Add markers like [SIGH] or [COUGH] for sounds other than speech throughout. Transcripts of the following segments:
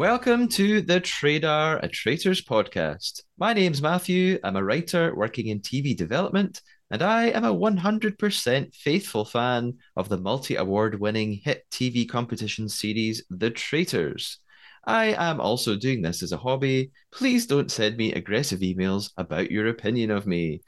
Welcome to the Traidar, a Traitors podcast. My name's Matthew. I'm a writer working in TV development, and I am a 100% faithful fan of the multi award winning hit TV competition series, The Traitors. I am also doing this as a hobby. Please don't send me aggressive emails about your opinion of me.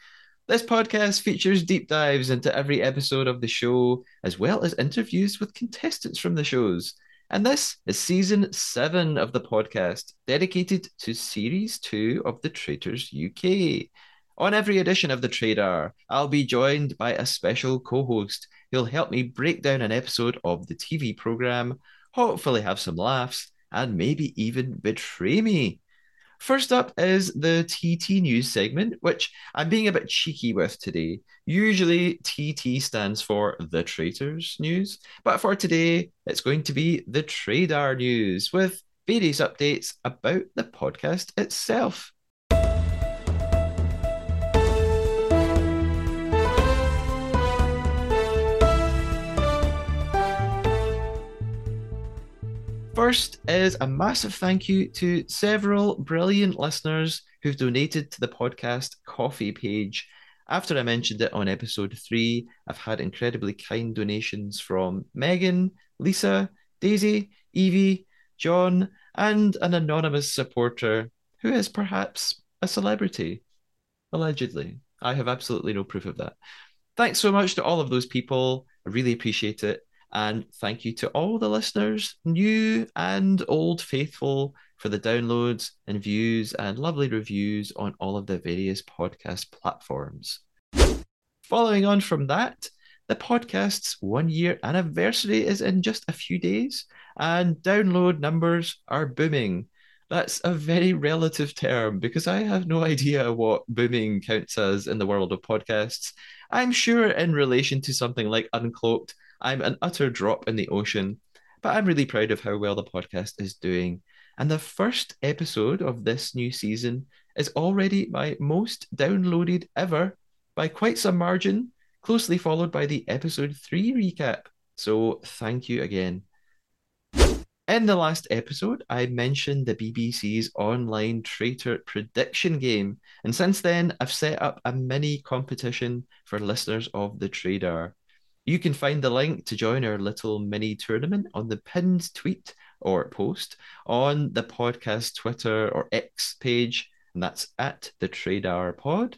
This podcast features deep dives into every episode of the show, as well as interviews with contestants from the shows. And this is season seven of the podcast, dedicated to series two of The Traitors UK. On every edition of The Traidar, I'll be joined by a special co host who'll help me break down an episode of the TV programme, hopefully have some laughs, and maybe even betray me. First up is the TT News segment, which I'm being a bit cheeky with today. Usually, TT stands for The Traitors News, but for today, it's going to be the Traidar News with various updates about the podcast itself. First is a massive thank you to several brilliant listeners who've donated to the podcast Ko-fi page. After I mentioned it on episode three, I've had incredibly kind donations from Megan, Lisa, Daisy, Evie, John, and an anonymous supporter who is perhaps a celebrity. Allegedly. I have absolutely no proof of that. Thanks so much to all of those people. I really appreciate it. And thank you to all the listeners, new and old faithful, for the downloads and views and lovely reviews on all of the various podcast platforms. Following on from that, the podcast's one year anniversary is in just a few days, and download numbers are booming. That's a very relative term because I have no idea what booming counts as in the world of podcasts. I'm sure, in relation to something like Uncloaked, I'm an utter drop in the ocean, but I'm really proud of how well the podcast is doing. And the first episode of this new season is already my most downloaded ever by quite some margin, closely followed by the episode three recap. So thank you again. In the last episode, I mentioned the BBC's online traitor prediction game, and since then, I've set up a mini competition for listeners of the Traidar. You can find the link to join our little mini tournament on the pinned tweet or post on the podcast Twitter or X page, and that's at the Traidar Pod.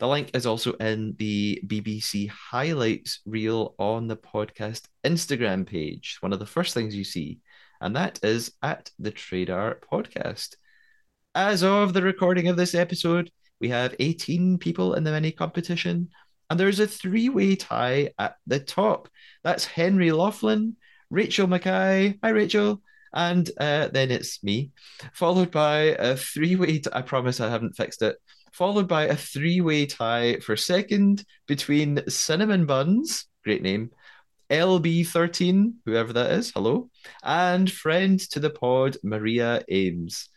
The link is also in the BBC highlights reel on the podcast Instagram page, one of the first things you see, and that is at the Traidar Podcast. As of the recording of this episode, we have 18 people in the mini competition, and there's a three way tie at the top. That's Henry Laughlin, Rachel Mackay, hi Rachel, And uh, then it's me, followed by a three way. T- I promise I haven't fixed it. Followed by a three way tie for second between Cinnamon Buns, great name, LB13, whoever that is, hello, and friend to the pod, Maria Ames.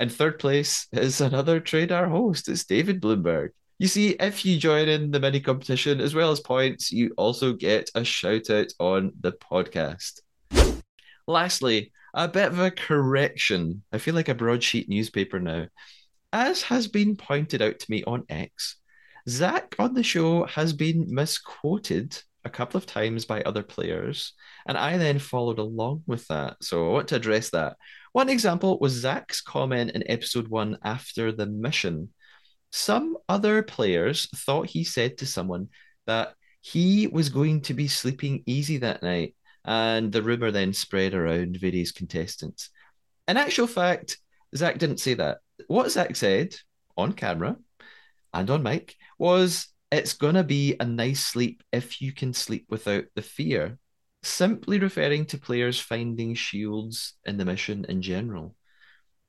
In third place is another Traidar host, it's David Bloomberg. You see, if you join in the mini competition as well as points, you also get a shout out on the podcast. Lastly, a bit of a correction. I feel like a broadsheet newspaper now. As has been pointed out to me on X, Zach on the show has been misquoted a couple of times by other players, and I then followed along with that. So I want to address that. One example was Zach's comment in episode one after the mission. Some other players thought he said to someone that he was going to be sleeping easy that night, and the rumor then spread around various contestants. In actual fact, Zach didn't say that. What Zach said on camera and on mic was it's going to be a nice sleep if you can sleep without the fear, simply referring to players finding shields in the mission in general.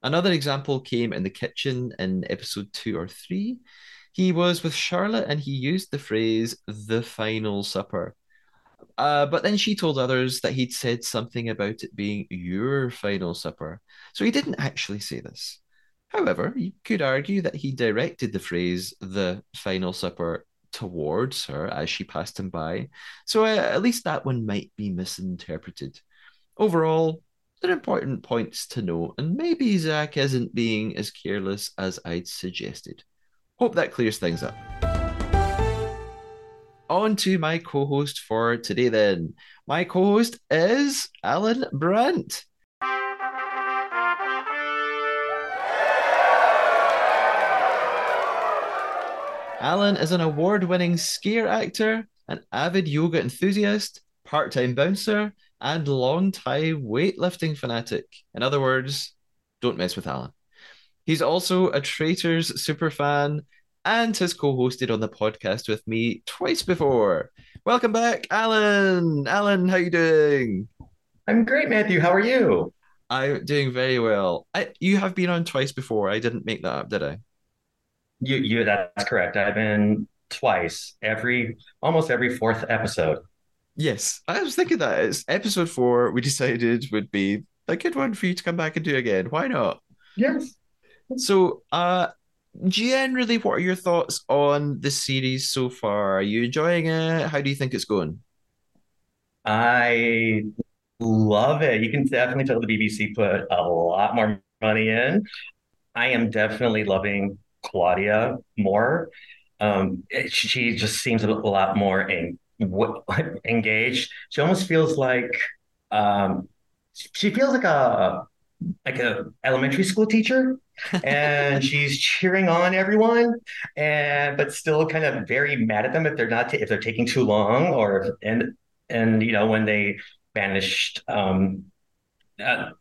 Another example came in the kitchen in episode two or three. He was with Charlotte and he used the phrase the final supper. Uh, but then she told others that he'd said something about it being your final supper. So he didn't actually say this. However, you could argue that he directed the phrase the final supper towards her as she passed him by. So uh, at least that one might be misinterpreted. Overall, they're important points to note, and maybe Zach isn't being as careless as I'd suggested. Hope that clears things up. On to my co host for today, then. My co host is Allen Brandt. Allen is an award winning scare actor, an avid yoga enthusiast, part time bouncer, and long time weightlifting fanatic. In other words, don't mess with Allen. He's also a Traitors superfan and has co hosted on the podcast with me twice before. Welcome back, Allen. Allen, how you doing? I'm great, Matthew. How are you? I'm doing very well. I, you have been on twice before. I didn't make that up, did I? You, you, that's correct. I've been twice, every almost every fourth episode. Yes, I was thinking that it's episode four. We decided would be a good one for you to come back and do again. Why not? Yes. So, uh, generally, what are your thoughts on the series so far? Are you enjoying it? How do you think it's going? I love it. You can definitely tell the BBC put a lot more money in. I am definitely loving Claudia more. Um, she just seems a lot more in, [LAUGHS] engaged. She almost feels like um, she feels like a like a elementary school teacher and [LAUGHS] she's cheering on everyone and but still kind of very mad at them if they're not if they're taking too long or and and you know when they banished um uh,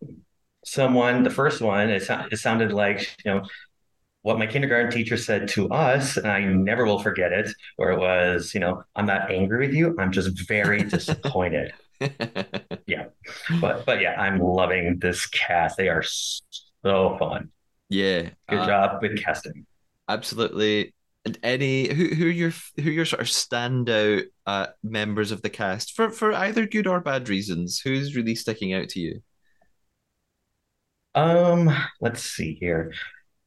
someone the first one it, it sounded like you know what my kindergarten teacher said to us, and I never will forget it, where it was, you know, I'm not angry with you, I'm just very [LAUGHS] disappointed. yeah. But but yeah, I'm loving this cast. They are so fun. Yeah. Good uh, job with casting. Absolutely. And any who who are your who are your sort of standout uh, members of the cast for for either good or bad reasons? Who's really sticking out to you? Um, let's see here.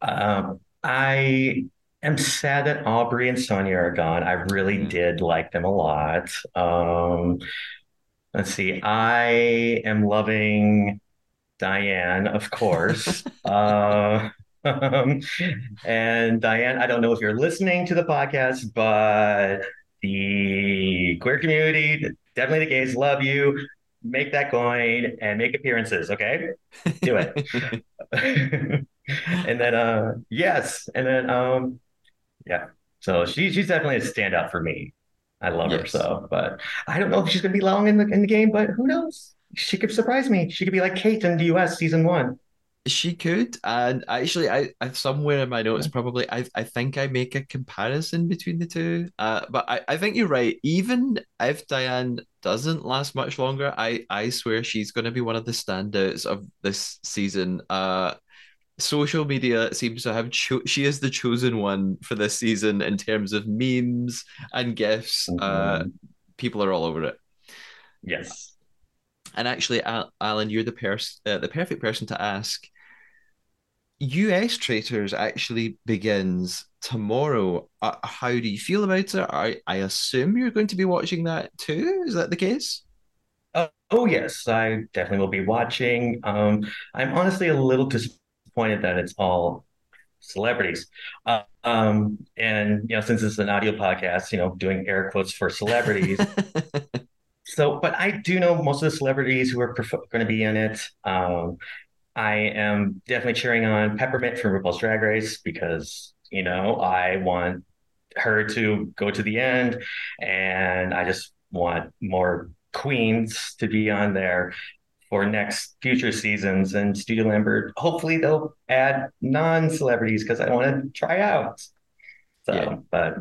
Um, I am sad that Aubrey and Sonia are gone. I really mm. did like them a lot. Um, let's see. I am loving Diane, of course. [LAUGHS] uh, [LAUGHS] um, and Diane, I don't know if you're listening to the podcast, but the queer community, definitely the gays, love you. Make that going and make appearances. Okay, do it. [LAUGHS] and then uh yes, and then um yeah. So she she's definitely a standout for me. I love yes. her so, but I don't know if she's gonna be long in the in the game, but who knows? She could surprise me. She could be like Kate in the US season one. She could, and actually, I, I somewhere in my notes probably I, I think I make a comparison between the two. Uh, but I, I think you're right. Even if Diane doesn't last much longer, I, I swear she's going to be one of the standouts of this season. Uh, social media seems to have cho- she is the chosen one for this season in terms of memes and gifs. Uh, mm-hmm. Uh, people are all over it. Yes. And actually, Allen, you're the person, uh, the perfect person to ask. US Traitors actually begins tomorrow. Uh, how do you feel about it? I, I assume you're going to be watching that too. Is that the case? Uh, oh yes, I definitely will be watching. Um, I'm honestly a little disappointed that it's all celebrities. Uh, um, and you know, since it's an audio podcast, you know, doing air quotes for celebrities. [LAUGHS] so, but I do know most of the celebrities who are pref- going to be in it. Um, I am definitely cheering on Peppermint from RuPaul's Drag Race because you know I want her to go to the end, and I just want more queens to be on there for next future seasons. And Studio Lambert, hopefully they'll add non-celebrities because I want to try out. So, yeah. but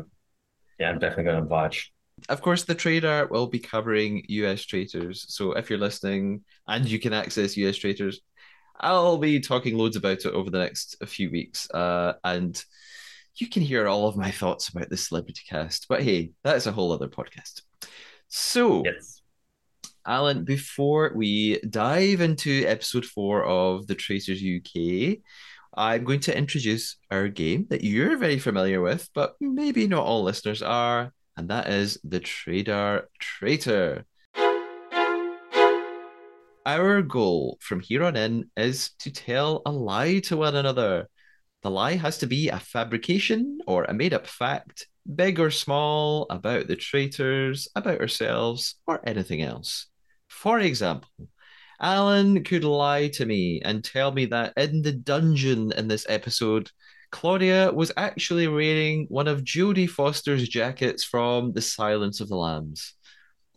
yeah, I'm definitely going to watch. Of course, the Traidar will be covering US Traitors. So if you're listening and you can access US Traitors, I'll be talking loads about it over the next few weeks. Uh, and you can hear all of my thoughts about the celebrity cast. But hey, that's a whole other podcast. So, yes. Allen, before we dive into episode four of The Traitors UK, I'm going to introduce our game that you're very familiar with, but maybe not all listeners are, and that is the Traidar Traitor. Our goal from here on in is to tell a lie to one another. The lie has to be a fabrication or a made up fact, big or small, about the traitors, about ourselves, or anything else. For example, Allen could lie to me and tell me that in the dungeon in this episode, Claudia was actually wearing one of Jodie Foster's jackets from The Silence of the Lambs.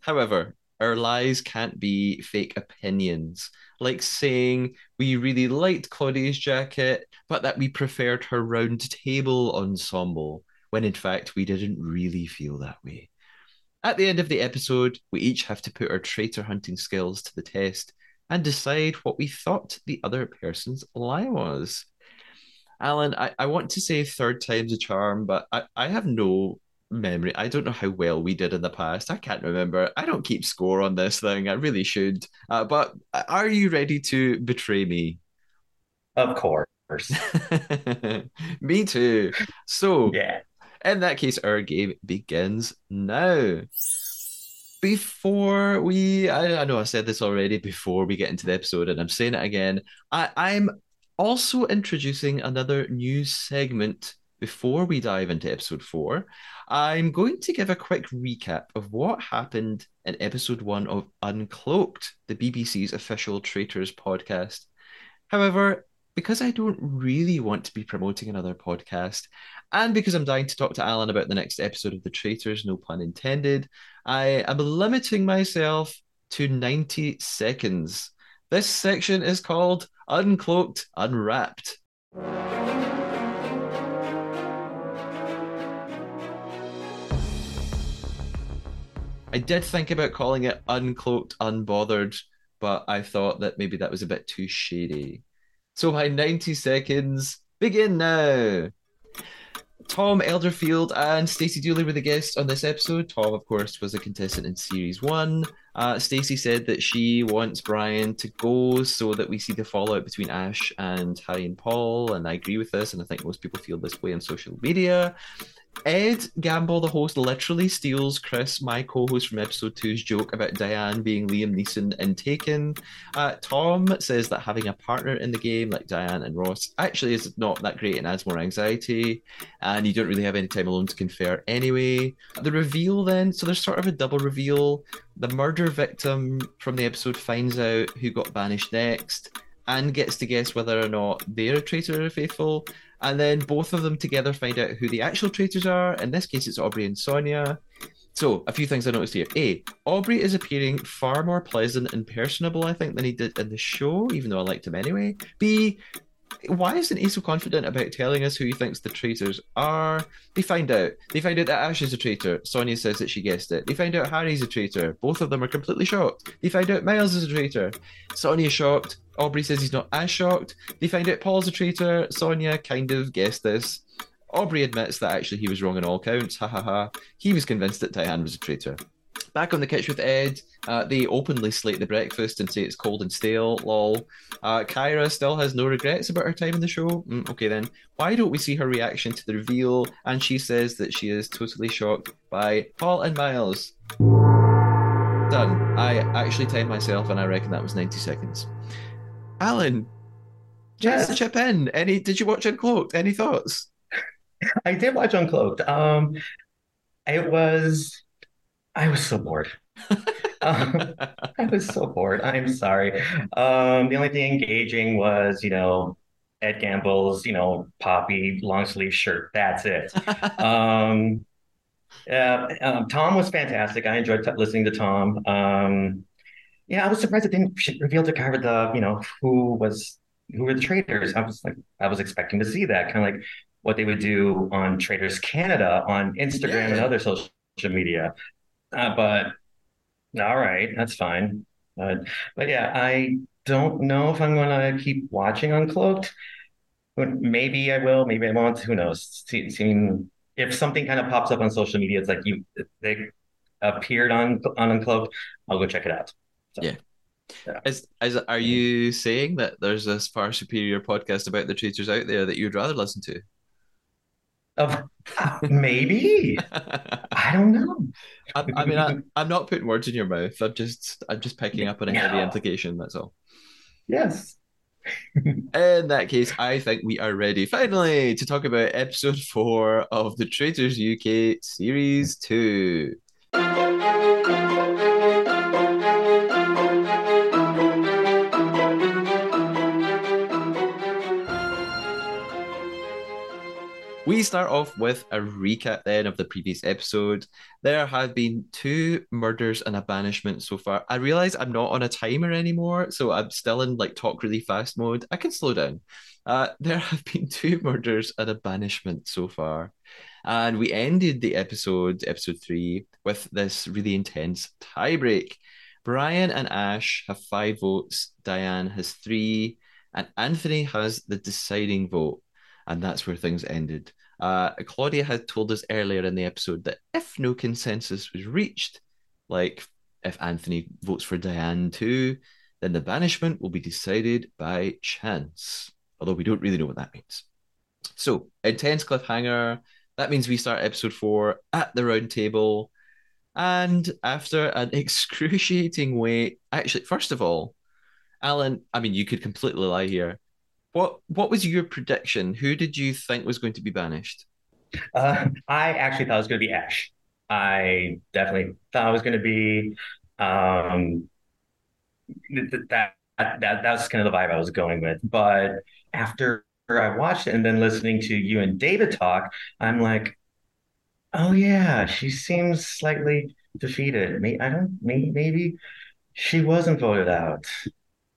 However, our lies can't be fake opinions, like saying we really liked Claudia's jacket, but that we preferred her round table ensemble, when in fact we didn't really feel that way. At the end of the episode, we each have to put our traitor hunting skills to the test and decide what we thought the other person's lie was. Allen, I, I want to say third time's a charm, but I, I have no memory. I don't know how well we did in the past. I can't remember. I don't keep score on this thing. I really should. Uh, but are you ready to betray me? Of course. [LAUGHS] me too. So, yeah. In that case, our game begins now. Before we, I, I know I said this already before we get into the episode, and I'm saying it again. I, I'm also introducing another news segment before we dive into episode four. I'm going to give a quick recap of what happened in episode one of Uncloaked, the BBC's official Traitors podcast. However, because I don't really want to be promoting another podcast, and because I'm dying to talk to Allen about the next episode of The Traitors, no pun intended, I am limiting myself to 90 seconds. This section is called Uncloaked, Unwrapped. I did think about calling it Uncloaked, Unbothered, but I thought that maybe that was a bit too shady. So my 90 seconds begin now. Tom Elderfield and Stacey Dooley were the guests on this episode. Tom, of course, was a contestant in series one. Uh, Stacey said that she wants Brian to go so that we see the fallout between Ash and Harry and Paul, and I agree with this, and I think most people feel this way on social media. Ed Gamble, the host, literally steals Chris, my co-host from episode two's joke about Diane being Liam Neeson in Taken. Uh, Tom says that having a partner in the game like Diane and Ross actually is not that great and adds more anxiety, and you don't really have any time alone to confer anyway. The reveal then, so there's sort of a double reveal. The murder victim from the episode finds out who got banished next and gets to guess whether or not they're a traitor or faithful. And then both of them together find out who the actual traitors are. In this case, it's Aubrey and Sonia. So, a few things I noticed here. A, Aubrey is appearing far more pleasant and personable, I think, than he did in the show, even though I liked him anyway. B, why isn't he so confident about telling us who he thinks the traitors are? They find out. They find out that Ash is a traitor. Sonia says that she guessed it. They find out Harry's a traitor. Both of them are completely shocked. They find out Miles is a traitor. Sonia's shocked. Aubrey says he's not as shocked. They find out Paul's a traitor. Sonia kind of guessed this. Aubrey admits that actually he was wrong on all counts. Ha ha ha. He was convinced that Diane was a traitor. Back on the kitchen with Ed, uh, they openly slate the breakfast and say it's cold and stale. Lol. Uh, Kyra still has no regrets about her time in the show. Mm, okay then. Why don't we see her reaction to the reveal? And she says that she is totally shocked by Paul and Miles. Done. I actually timed myself, and I reckon that was ninety seconds. Allen, chance to chip in. Any? Did you watch Uncloaked? Any thoughts? [LAUGHS] I did watch Uncloaked. Um, it was, I was so bored. [LAUGHS] um, [LAUGHS] I was so bored. I'm sorry. Um, the only thing engaging was, you know, Ed Gamble's, you know, poppy long sleeve shirt. That's it. [LAUGHS] um, yeah, um, Tom was fantastic. I enjoyed t- listening to Tom. Um, yeah, I was surprised it didn't reveal to Kyra the, you know, who was who were the traitors. I was like, I was expecting to see that kind of like what they would do on Traitors Canada on Instagram yeah. and other social media. Uh, but all right, that's fine. Uh, but yeah, I don't know if I'm going to keep watching Uncloaked. Maybe I will. Maybe I won't. Who knows? See, seeing if something kind of pops up on social media, it's like you they appeared on on Uncloaked. I'll go check it out. So, yeah. Yeah. Is, is are you saying that there's this far superior podcast about the traitors out there that you'd rather listen to? Of maybe [LAUGHS] I don't know. I, I mean, I, am not putting words in your mouth. I'm just I'm just picking up on a heavy implication. That's all. Yes. [LAUGHS] in that case, I think we are ready finally to talk about episode four of the Traitors UK series two. We start off with a recap then of the previous episode. There have been two murders and a banishment so far. I realize I'm not on a timer anymore, so I'm still in like talk really fast mode. I can slow down. Uh, there have [LAUGHS] been two murders and a banishment so far. And we ended the episode, episode three, with this really intense tiebreak. Brian and Ash have five votes, Diane has three, and Anthony has the deciding vote and that's where things ended. Uh, Claudia had told us earlier in the episode that if no consensus was reached, like if Anthony votes for Diane too, then the banishment will be decided by chance. Although we don't really know what that means. So, intense cliffhanger. That means we start episode four at the round table. And after an [LAUGHS] excruciating wait, actually, first of all, Allen, I mean, you could completely lie here. What What was your prediction? Who did you think was going to be banished? Uh, I actually thought it was going to be Ash. I definitely thought it was going to be um, that, that that that's kind of the vibe I was going with. But after I watched it and then listening to you and David talk, I'm like, oh yeah, she seems slightly defeated. I don't. Maybe maybe she wasn't voted out.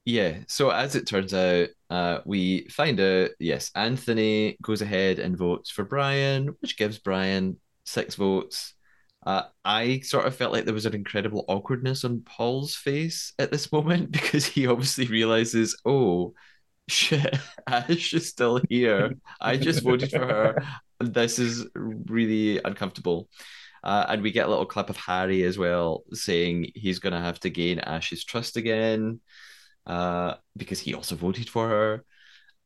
Yeah. So as it turns out, uh, we find out yes, Anthony goes ahead and votes for Brian, which gives Brian six votes. Uh, I sort of felt like there was an incredible awkwardness on Paul's face at this [LAUGHS] moment because he obviously realizes, oh, shit, [LAUGHS] Ash is still here. I just voted for her. This is really uncomfortable. Uh, and we get a little clip of Harry as well saying he's going to have to gain Ash's trust again uh, because he also voted for her.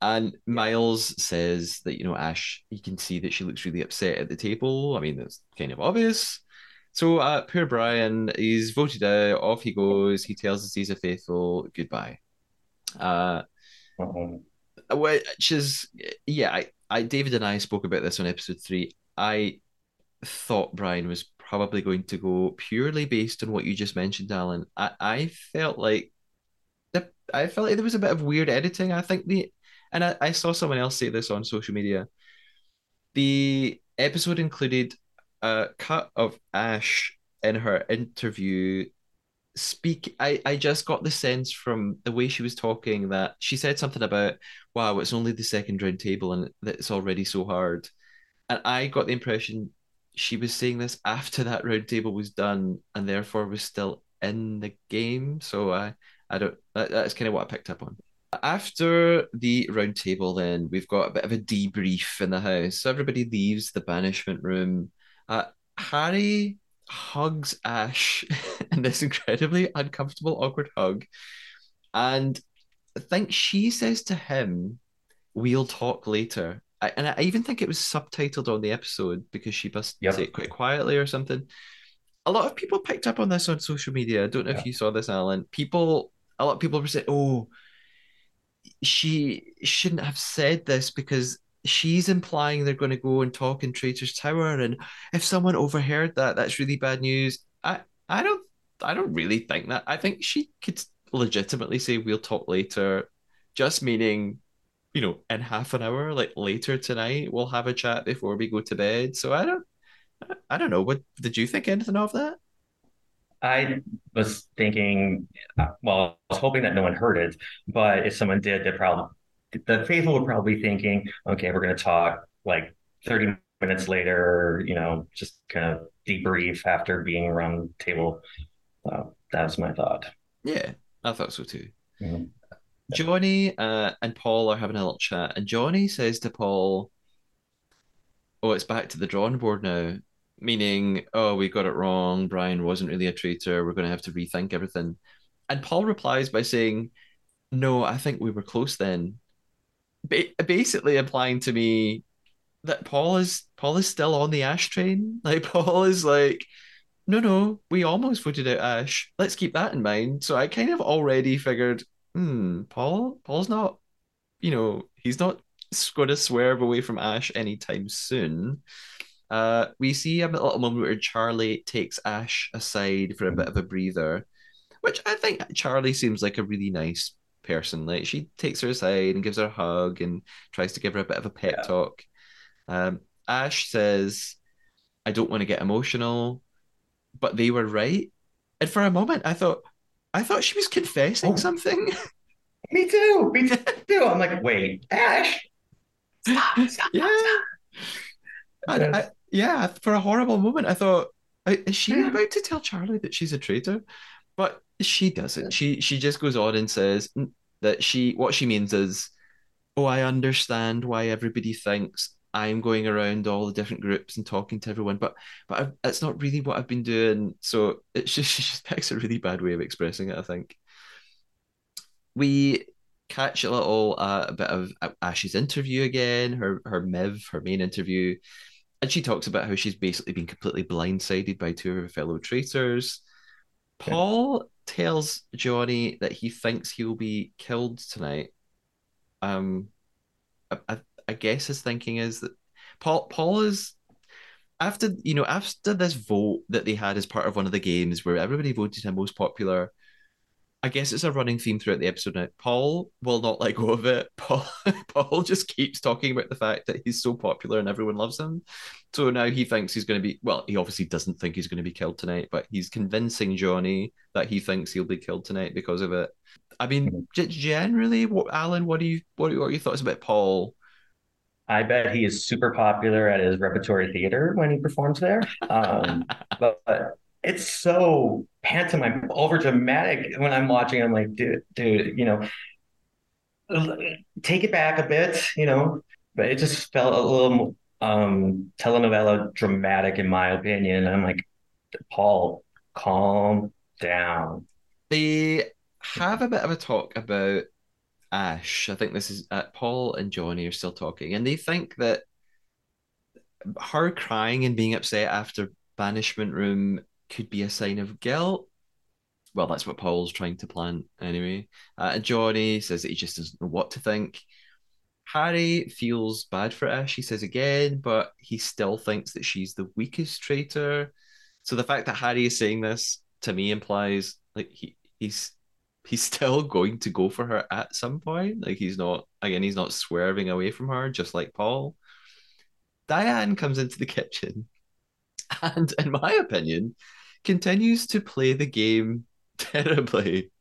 And Miles says that, you know, Ash, you can see that she looks really upset at the table. I mean, that's kind of obvious. So uh, poor Brian, he's voted out, off he goes. He tells us he's a faithful goodbye. Uh, uh-huh. Which is, yeah, I, I, David and I spoke about this on episode three. I thought Brian was probably going to go purely based on what you just mentioned, Allen. I, I felt like I felt like there was a bit of weird editing. I think the and I, I saw someone else say this on social media. The episode included a cut of Ash in her interview speak I, I just got the sense from the way she was talking that she said something about wow it's only the second round table and it's already so hard and i got the impression she was saying this after that round table was done and therefore was still in the game so i i don't that, that's kind of what i picked up on after the round table then we've got a bit of a debrief in the house so everybody leaves the banishment room uh, harry hugs Ash [LAUGHS] in this incredibly uncomfortable, awkward hug. And I think she says to him, We'll talk later. I, and I even think it was subtitled on the episode because she must yep. say it quite quietly or something. A lot of people picked up on this on social media. I don't know yeah. if you saw this, Allen. People, a lot of people were saying, "Oh, she shouldn't have said this because she's implying they're going to go and talk in Traitor's Tower, and if someone overheard that, that's really bad news. I I don't I don't really think that. I think she could legitimately say we'll talk later, just meaning, you know, in half an hour, like later tonight, we'll have a chat before we go to bed. So I don't I don't know. What did you think anything of that? I was thinking, well, I was hoping that no one heard it, but if someone did, they probably the faithful would probably be thinking, okay, we're going to talk like 30 minutes later, you know, just kind of debrief after being around the table. Uh, that's my thought. Yeah, I thought so too. Mm-hmm. Johnny uh, and Paul are having a little chat, and Johnny says to Paul, Oh, it's back to the drawing board now. Meaning, oh, we got it wrong. Brian wasn't really a traitor. We're going to have to rethink everything. And Paul replies by saying, No, I think we were close then basically implying to me that Paul is Paul is still on the Ash train. [LAUGHS] Like Paul is like, no, no, we almost voted out Ash. Let's keep that in mind. So I kind of already figured, hmm, Paul, Paul's not, you know, he's not going to swerve away from Ash anytime soon. Uh, we see a little moment where Charlie takes Ash aside for a bit of a breather, which I think Charlie seems like a really nice person. Like she takes her aside and gives her a hug and tries to give her a bit of a pep yeah. talk. Um, Ash says, "I don't want to get emotional," but they were right. And for a moment, I thought, I thought she was confessing oh. something. [LAUGHS] Me too. Me too. I'm like, wait, Ash. Stop, stop, [LAUGHS] yeah. Stop. I, I, yeah, for a horrible moment, I thought, is she yeah. about to tell Charlie that she's a traitor? But she doesn't. She she just goes on and says that she what she means is, oh, I understand why everybody thinks I'm going around all the different groups and talking to everyone, but but I, that's not really what I've been doing. So it's [LAUGHS] just she just picks a really bad way of expressing it. I think we catch a little uh, a bit of Ash's interview again, her her Miv, her main interview, and she talks about how she's basically been completely blindsided by two of her fellow traitors. Paul tells Johnny that he thinks he'll be killed tonight. Um, I, I guess his thinking is that Paul Paul is after you know after this vote that they had as part of one of the games where everybody voted him most popular I guess it's a running theme throughout the episode now. Paul will not let go of it. [LAUGHS] Paul Paul just keeps talking about the fact that he's so popular and everyone loves him. So now he thinks he's going to be well, he obviously doesn't think he's going to be killed tonight, but he's convincing Johnny that he thinks he'll be killed tonight because of it. I mean, generally, what Allen, what do you what are your thoughts about Paul? I bet he is super popular at his repertory theater when he performs there. [LAUGHS] Um, but, but it's so pantomime over dramatic when I'm watching. I'm like, dude, dude, you know, take it back a bit, you know. But it just felt a little um telenovela dramatic in my opinion. I'm like, Paul, calm down. They have a bit of a talk about Ash. I think this is uh, Paul and Johnny are still talking, and they think that her crying and being upset after banishment room could be a sign of guilt. Well, that's what Paul's trying to plant anyway. Uh, Johnny says that he just doesn't know what to think. Harry feels bad for Ash, he says again, but he still thinks that she's the weakest traitor. So the fact that Harry is saying this to me implies like he he's he's still [LAUGHS] going to go for her at some point. Like he's not again, he's not swerving away from her, just like Paul. Diane comes into the kitchen, [LAUGHS] and in my opinion, continues to play the game [LAUGHS] terribly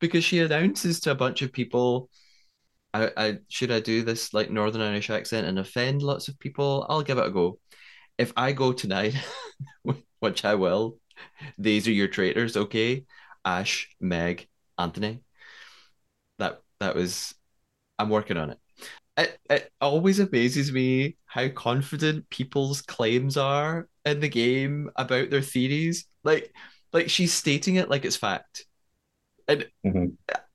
because she announces to a bunch of people I, I should I do this like Northern Irish accent and offend lots of people? I'll give it a go. If I go tonight, [LAUGHS] which I will, these are your traitors, okay? Ash, Meg, Anthony. That that was I'm working on it. It it always amazes me how confident people's claims are in the game about their theories. Like like she's stating it like it's fact. And mm-hmm.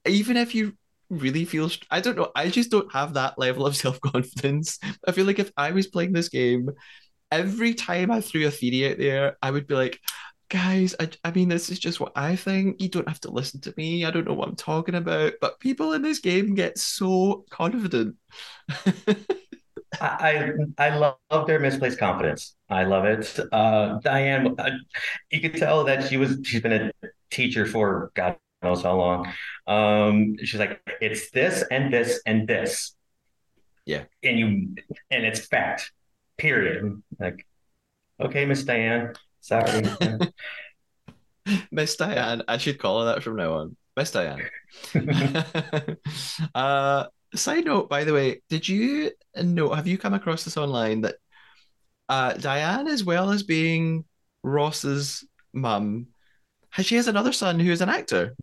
even if you really feel I don't know, I just don't have that level of [LAUGHS] self-confidence. I feel like if I was playing this game, every time I threw a theory out there, I would be like, guys, I, I mean, this is just what I think. You don't have to listen to me. I don't know what I'm talking about. But people in this game get so confident. I I love their misplaced confidence. I love it. Uh, Diane, uh, you could tell that she was she's been a teacher for God knows how long. Um, she's like, it's this and this and this. Yeah. And you and it's fact. Period. Like, okay, Miss Diane. Sorry. [LAUGHS] Miss Diane. I should call her that from now on. Miss Diane. [LAUGHS] uh side note, by the way, did you know have you come across this online that uh Diane, as well as being Ross's mum, she has another son who is an actor.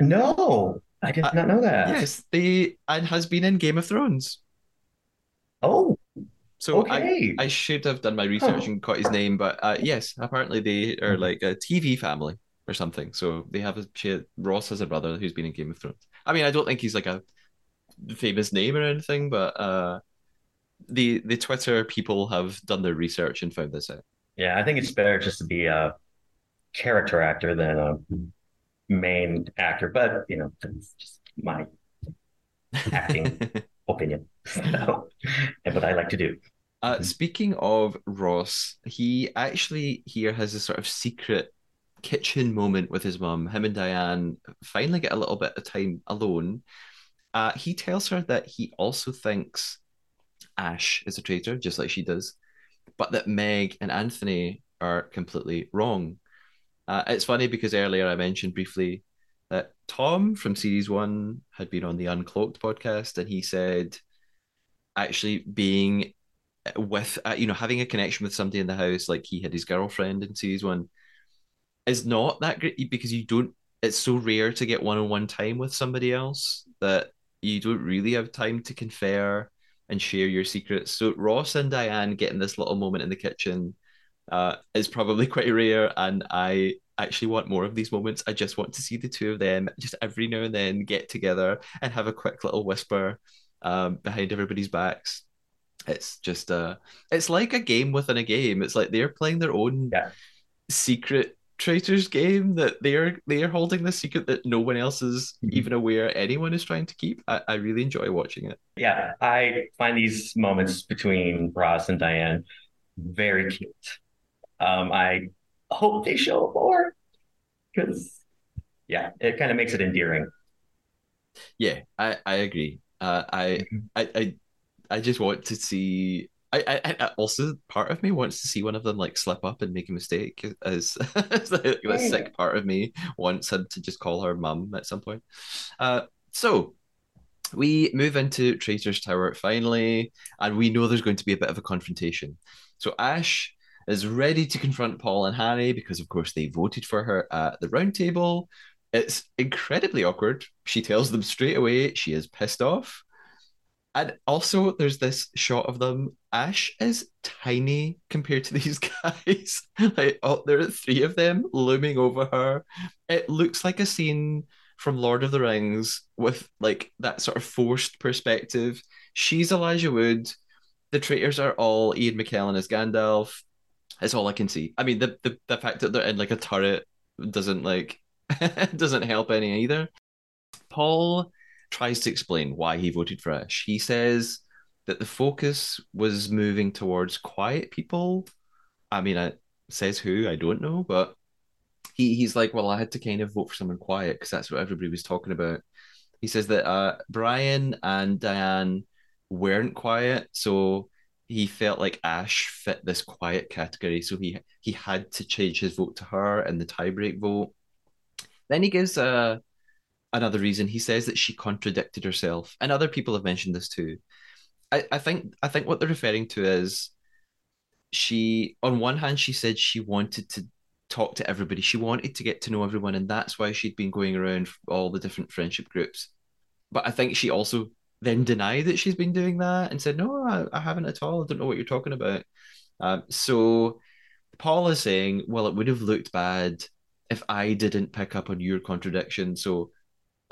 No, I did uh, not know that. Yes, the and has been in Game of Thrones. Oh, so okay. I, I should have done my research huh. and caught his name, but uh, yes, apparently they are mm-hmm. like a TV family or something. So they have a she, Ross has a brother who's been in Game of Thrones. I mean, I don't think he's like a famous name or anything, but uh, the the Twitter people have done their research and found this out. Yeah, I think it's better just to be a character actor than a main actor, but you know, that's just my acting [LAUGHS] opinion. [LAUGHS] So, and what I like to do. Uh, speaking of Ross, he actually here has a sort of secret kitchen moment with his mum. Him and Diane finally get a little bit of time alone. Uh, he tells her that he also thinks Ash is a traitor, just like she does, but that Meg and Anthony are completely wrong. Uh, it's funny because earlier I mentioned briefly that Tom from series one had been on the Uncloaked podcast, and he said actually being with uh, you know having a connection with somebody in the house like he had his girlfriend in series one is not that great because you don't it's so rare to get one-on-one time with somebody else that you don't really have time to confer and share your secrets. So ross and diane getting this little moment in the kitchen uh, is probably [LAUGHS] quite rare. And i actually want more of these moments. I just want to see the two of them just every now and then get together and have a quick little whisper um, behind everybody's backs it's just uh it's like a game within a game it's like they're playing their own yeah. secret traitors game that they're they're holding the secret that no one else is mm-hmm. even aware anyone is trying to keep I, I really enjoy watching it yeah i find these moments between ross and diane very cute um i hope they show more because yeah it kind of makes it endearing yeah i i agree uh, I, mm-hmm. I i I just want to see. I, I, I, also part of me wants to see one of them like slip up and make a mistake as, [LAUGHS] as the, the sick part of me wants him to just call her mum at some point. Uh, so we move into Traitor's Tower finally, and we know there's going to be a bit of a confrontation. So Ash is ready to confront Paul and Harry because, of course, they voted for her at the round table. It's incredibly awkward. She tells them straight away she is pissed off. And also, there's this shot of them. Ash is tiny compared to [LAUGHS] these guys. like, oh, there are three of them looming over her. It looks like a scene from Lord of the Rings with like that sort of forced perspective. She's Elijah Wood. The traitors are all Ian McKellen as Gandalf. That's all I can see. I mean, the the, the fact that they're in like a turret doesn't like [LAUGHS] doesn't help any either. Paul tries to explain why he voted for Ash. He says that the focus was moving towards quiet people. I mean, it says who, I don't know, but he, he's like, well, I had to kind of vote for someone quiet because that's what everybody was talking about. He says that uh, Brian and Diane weren't quiet, so he felt like Ash fit this quiet category, so he he had to change his vote to her in the tiebreak vote. Then he gives a another reason. He says that she contradicted herself, and other people have mentioned this too. I, I think I think what they're referring to is she on one hand she said she wanted to talk to everybody. She wanted to get to know everyone, and that's why she'd been going around all the different friendship groups. But I think she also then denied that she's been doing that and said, "No, I, I haven't at all. I don't know what you're talking about." Um, so Paul is saying, "Well, it would have looked bad if I didn't pick up on your contradiction. So,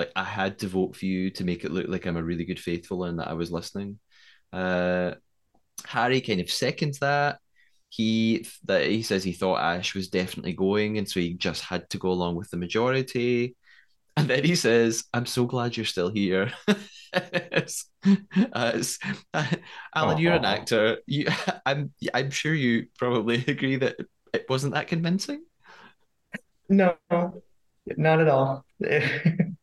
like, I had to vote for you to make it look like I'm a really good faithful and that I was listening." Uh, Harry kind of seconds that he that he says he thought Ash was definitely going, and so he just had to go along with the majority. And then he says, "I'm so glad you're still here." [LAUGHS] as, as uh, Allen, you're an actor. You, [LAUGHS] I'm, I'm sure you probably [LAUGHS] agree that it wasn't that convincing. No, not at all.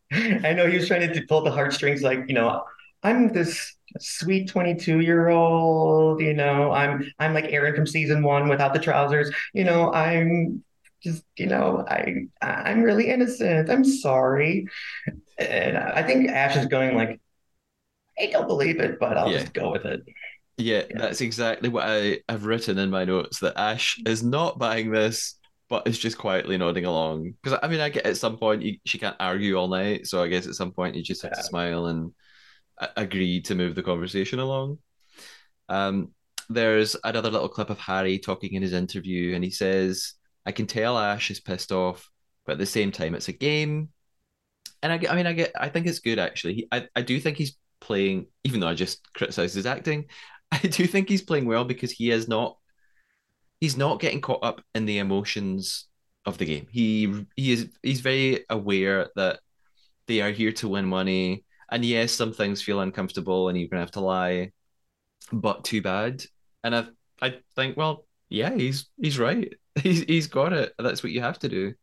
[LAUGHS] I know he was trying to pull the heartstrings, like you know, I'm this sweet 22 year old you know i'm i'm like aaron from season one without the trousers. You know i'm just you know i i'm really innocent. I'm sorry. And i think ash is going like i don't believe it but i'll yeah. just go with it. Yeah, yeah, that's exactly what I have written in my notes that Ash is not buying this, but is just quietly nodding along. Because I mean, I get at some point you, she can't argue all night, so I guess at some point you just have yeah. to smile and agree to move the conversation along. Um, there's another little clip of Harry talking in his interview, and he says, "I can tell Ash is pissed off, but at the same time, it's a game." And I, I mean, I get, I think it's good actually. He, I, I do think he's playing, even though I just criticized his acting. [LAUGHS] I do think he's playing well because he is not, he's not getting caught up in the emotions of the game. He he is he's very aware that they are here to win money and yes, some things feel uncomfortable and you're gonna have to lie, but too bad. And I I think, well, yeah, he's he's right. [LAUGHS] He's he's got it. That's what you have to do.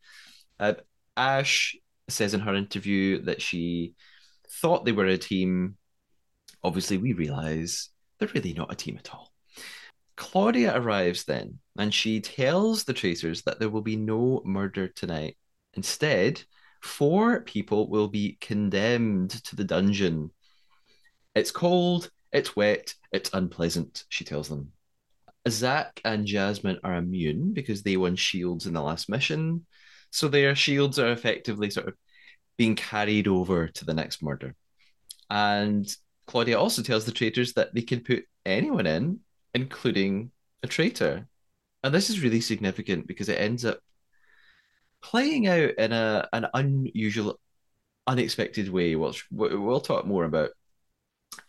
Uh, Ash says in her interview that she thought they were a team. Obviously, we realize they're really not a team at all. Claudia arrives then, and she tells the traitors that there will be no murder tonight. Instead, four people will be condemned to the dungeon. It's cold, it's wet, it's unpleasant, she tells them. Zach and Jasmine are immune because they won shields in the last mission. So their shields are effectively sort of being carried over to the next murder. And Claudia also tells the traitors that they can put anyone in, including a traitor. And this is really significant because it ends up playing out in a an unusual, unexpected way, which we'll talk more about.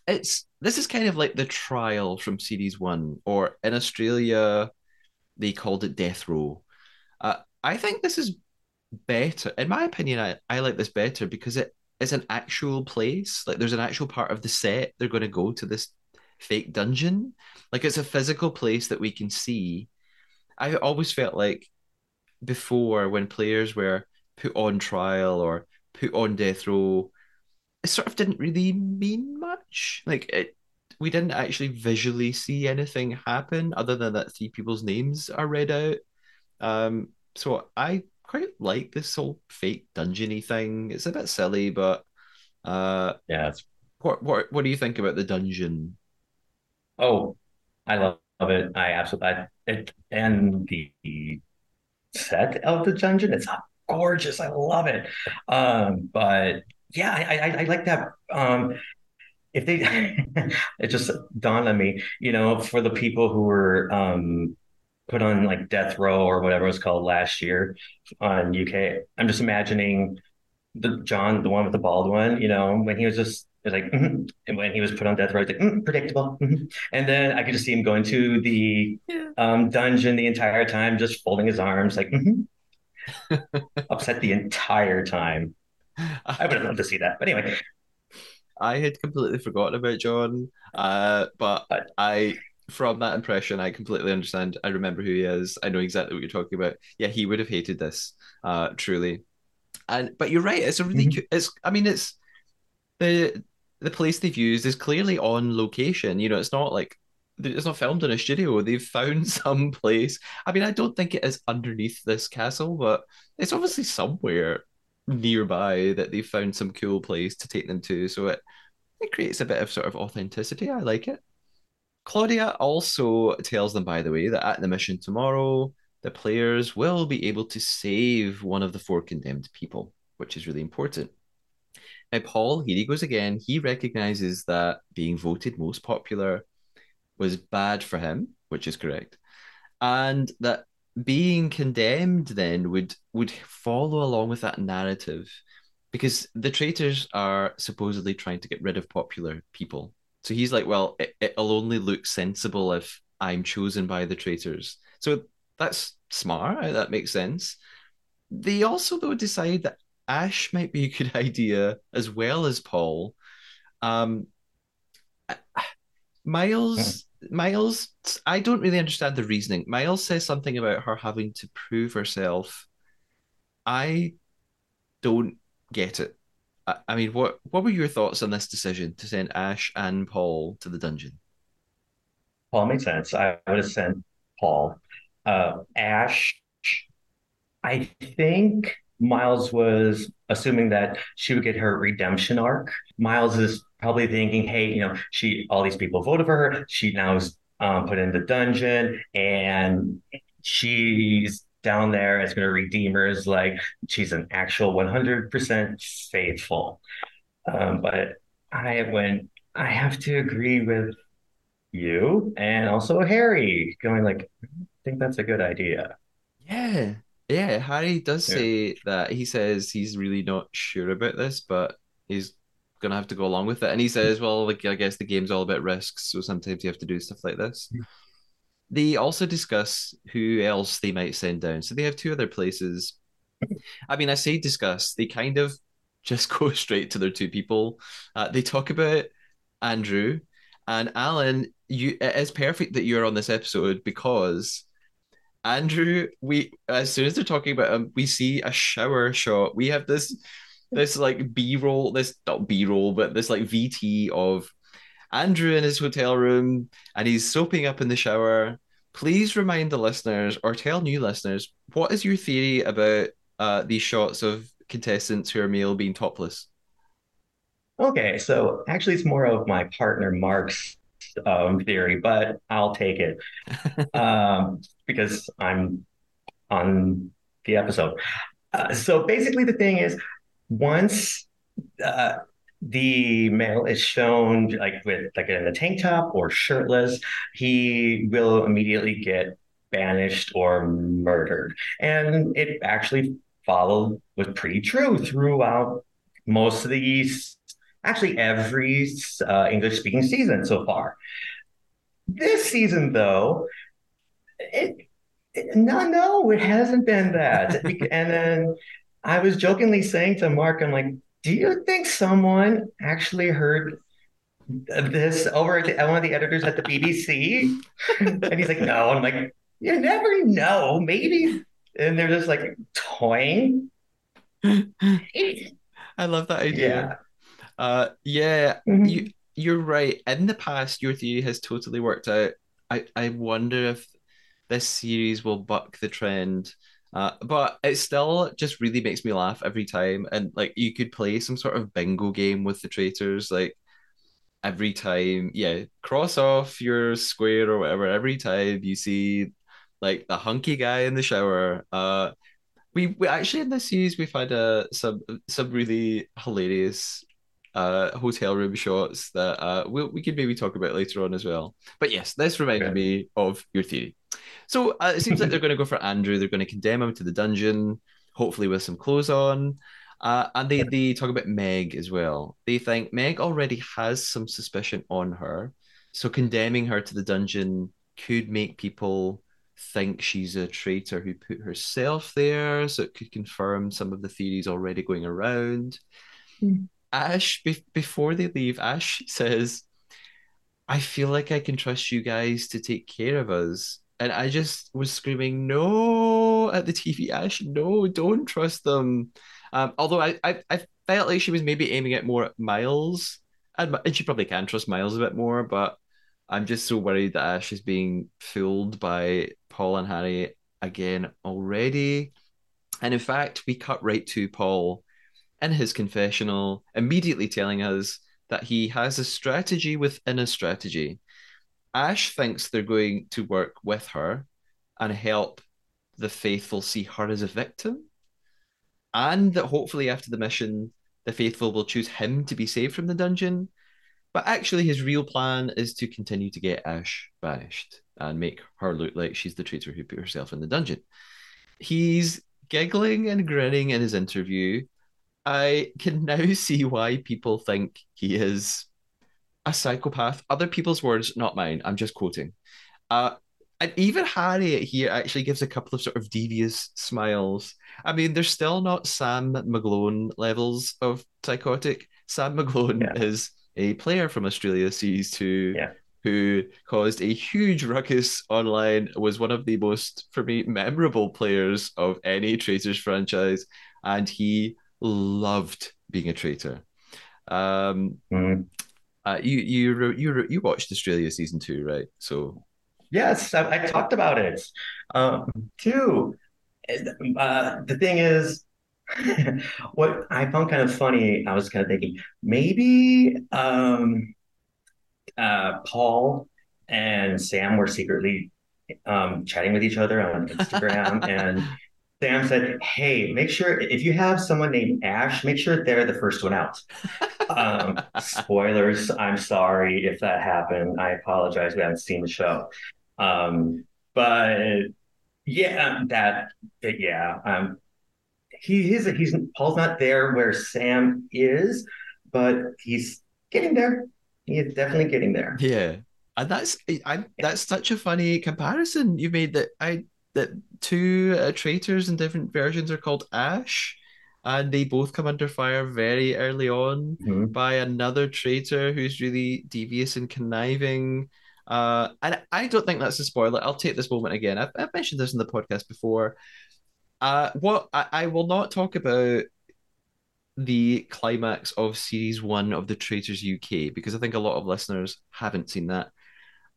It's this is kind of like the trial from series one, or in Australia, they called it Death Row. Uh, I think this is better, in my opinion. I, I like this better because it is an actual place. Like there's an actual part of the set they're going to go to this fake dungeon. Like it's a physical place that we can see. I always felt like before when players were put on trial or put on death row, it sort of didn't really mean much. Like it, we didn't actually visually see anything happen other than that three people's names are read out. Um, so I quite like this whole fake dungeony thing. It's a bit silly, but uh, yeah. It's... What what what do you think about the dungeon? Oh, I love it. I absolutely I, it and the set of the dungeon. It's gorgeous. I love it. Um, but yeah, I, I, I like that. Um, if they, [LAUGHS] it just dawned on me, you know, for the people who were um, put on like death row or whatever it was called last year on UK, I'm just imagining the John, the one with the bald one, you know, when he was just like, mm-hmm. and when he was put on death row, like mm, predictable. Mm-hmm. And then I could just see him going to the yeah. um, dungeon the entire time, just folding his arms, like mm-hmm. [LAUGHS] upset the entire time. I would have loved to see that, but anyway. I had completely forgotten about John, uh, but I, from that impression, I completely understand. I remember who he is. I know exactly what you're talking about. Yeah, he would have hated this, uh, truly. And but you're right. It's a really, mm-hmm. it's. I mean, it's the the place they've used is clearly on location. You know, it's not like it's not filmed in a studio. They've found [LAUGHS] some place. I mean, I don't think it is underneath this castle, but it's obviously somewhere nearby that they've found some cool place to take them to. So it it creates a bit of sort of authenticity. I like it. Claudia also tells them, by the way, that at the mission tomorrow, the players will be able to save one of the four condemned people, which is really important. Now, Paul, here he goes again. He recognizes that being voted most popular was bad for him, which is correct, and that being condemned then would would follow along with that narrative because the traitors are supposedly trying to get rid of popular people. So he's like, well, it, it'll only look sensible if I'm chosen by the traitors. So that's smart. That makes sense. They also though decide that Ash might be a good [LAUGHS] idea as well as Paul. Um, [SIGHS] Miles, Miles, I don't really understand the reasoning. Miles says something about her having to prove herself. I don't get it. I, I mean, what what were your thoughts on this decision to send Ash and Paul to the dungeon? Paul makes sense. I would have sent Paul. Uh, Ash, I think Miles was assuming that she would get her redemption arc. Miles is probably thinking, hey, you know, she all these people voted for her. She now is um, put in the dungeon, and she's down there as going to redeem her as like she's an actual 100% faithful. Um, but I went, I have to agree with you and also Harry going like, I think that's a good idea. Yeah. Yeah, Harry does yeah. say that he says he's really not sure about this, but he's gonna have to go along with it. And he says, Well, like I guess the game's all about risks, so sometimes you have to do stuff like this. Mm-hmm. They also discuss who else they might send down. So they have two other places. I mean, I say discuss, they kind of just [LAUGHS] go straight to their two people. Uh, they talk about Andrew and Allen. You, it is perfect that you're on this episode because Andrew, we as soon as they're talking about him, we see a shower shot. We have this this like B roll, this not B roll, but this like VT of Andrew in his hotel room and he's soaping up in the shower. Please remind the listeners or tell new listeners what is your theory about uh, these shots of contestants who are male being topless? Okay, so actually, it's more of my partner Mark's um, theory, but I'll take it [LAUGHS] um, because I'm on the episode. Uh, so basically, the thing is, once uh, the male is shown like with like in a tank top or shirtless, he will immediately get banished or murdered. And it actually followed was pretty true throughout most of these actually every uh, English speaking season so far. This season, though, it, it, no, no, it hasn't been that. [LAUGHS] and then I was jokingly saying to Mark, I'm like, do you think someone actually heard this over at one of the editors at the BBC? [LAUGHS] and he's like, no. I'm like, you never know. Maybe. And they're just like toying. [LAUGHS] I love that idea. Yeah. Uh, yeah, mm-hmm. you you're right. In the past, your theory has totally worked out. I I wonder if this series will buck the trend uh, but it still just really makes me laugh every time. And like you could play some sort of bingo game with the traitors, like every time, yeah, cross off your square or whatever. Every time you see like the hunky guy in the shower, uh, we we actually in this series we've had uh, some some really hilarious uh, hotel room shots that uh, we we could maybe talk about later on as well. But yes, this reminded me of your theory. So uh, it seems like they're going to go for Andrew. They're going to condemn him to the dungeon, hopefully with some clothes on. Uh, and they, they talk about Meg as well. They think Meg already has some suspicion on her. So condemning her to the dungeon could make people think she's a traitor who put herself there. So it could confirm some of the theories already going around. Mm. Ash, be- before they leave, Ash says, I feel like I can trust you guys to take care of us and I just was screaming no at the TV. Ash, no, don't trust them. Um, although I, I, I felt like she was maybe aiming at more at Miles, and, and she probably can trust Miles a bit more, but I'm just so worried that Ash is being fooled by Paul and Harry again already. And in fact, we cut right to Paul in his confessional, immediately telling us that he has a strategy within a strategy. Ash thinks they're going to work with her and help the faithful see her as a victim. And that hopefully, after the mission, the faithful will choose him to be saved from the dungeon. But actually, his real plan is to continue to get Ash banished and make her look like she's the traitor who put herself in the dungeon. He's giggling and grinning in his interview. I can [LAUGHS] now see why people think he is a psychopath. Other people's words, not mine. I'm just quoting. Uh, and even Harry here actually gives a couple of sort of devious smiles. I mean, they're still not Sam McGlone levels of psychotic. Sam McGlone yeah. is a player from Australia Series 2 yeah. who caused a huge ruckus online, was one of the most, for me, memorable players of any Traitors franchise, and he loved being a traitor. Um, mm. uh, you you you you watched Australia season two, right? So yes, I, I talked about it um, too. Uh, the thing is, [LAUGHS] what I found kind of funny, I was kind of thinking maybe um, uh, Paul and Sam were secretly um, chatting with each other on [LAUGHS] Instagram, and Sam said, "Hey, make sure if you have someone named Ash, make sure they're the first one out." um, spoilers. I'm sorry if that happened. I apologize. We haven't seen the show, um, but yeah, that yeah. Um, he is he's Paul's not there where Sam is, but he's getting there. He is definitely getting there. Yeah, and that's I that's such a funny comparison you made that I that two uh, traitors in different versions are called Ash, and they both come under fire very early on mm-hmm. by another traitor who's really devious and conniving. Uh, and I don't think that's a spoiler. I'll take this moment again. I've, I've mentioned this in the podcast before. Uh, what I, I will not talk about the climax of series one of the Traitors UK because I think a lot of listeners haven't seen that.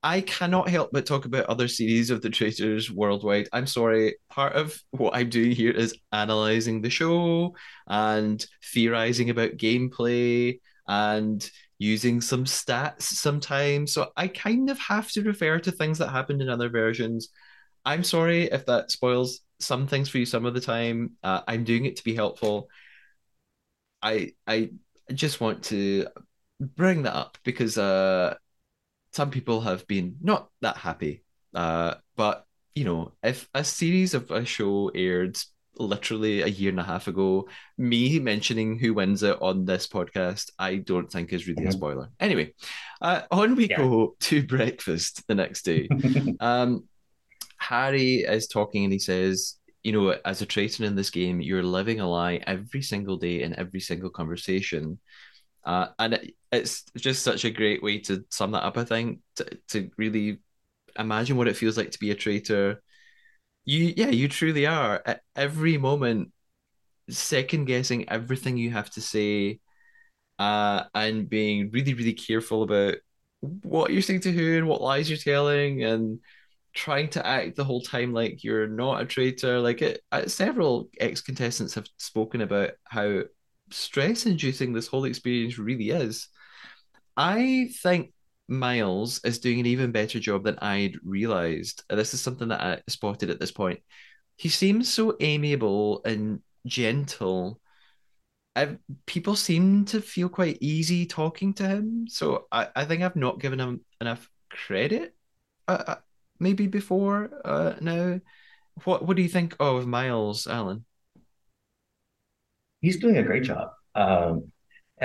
I cannot help but talk about other series of the Traitors worldwide. I'm sorry, part of what I'm doing here is analyzing the show and theorizing about gameplay and using some stats sometimes. So I kind of have to refer to things that happened in other versions. I'm sorry if that spoils some things for you some of the time. Uh, I'm doing it to be helpful. I I just want to bring that up because uh, some people have been not that happy. Uh, but you know, if a series of a show aired literally a year and a half ago, me mentioning who wins it on this podcast, I don't think is really mm-hmm. a spoiler. Anyway, uh, on we yeah. go to [LAUGHS] breakfast the next day. [LAUGHS] um, Harry is talking and he says, you know, as a traitor in this game, you're living a lie every single day in every single conversation. Uh, and it, it's just such a great way to sum that up, I think, to, to really imagine what it feels like to be a traitor. You, yeah, you truly are at every moment second guessing everything you have to say uh, and being really, really careful about what you're saying to who and what lies you're telling and trying to act the whole time like you're not a traitor. Like it, uh, several ex contestants have spoken about how stress inducing this whole experience really is. I think Miles is doing an even better job than I'd realized. This is something that I spotted at this point. He seems so amiable and gentle. I, people seem to feel quite easy talking to him. So I, I think I've not given him enough credit. Uh, uh maybe before uh, now. What what do you think of Miles Allen? He's doing a great job. Um,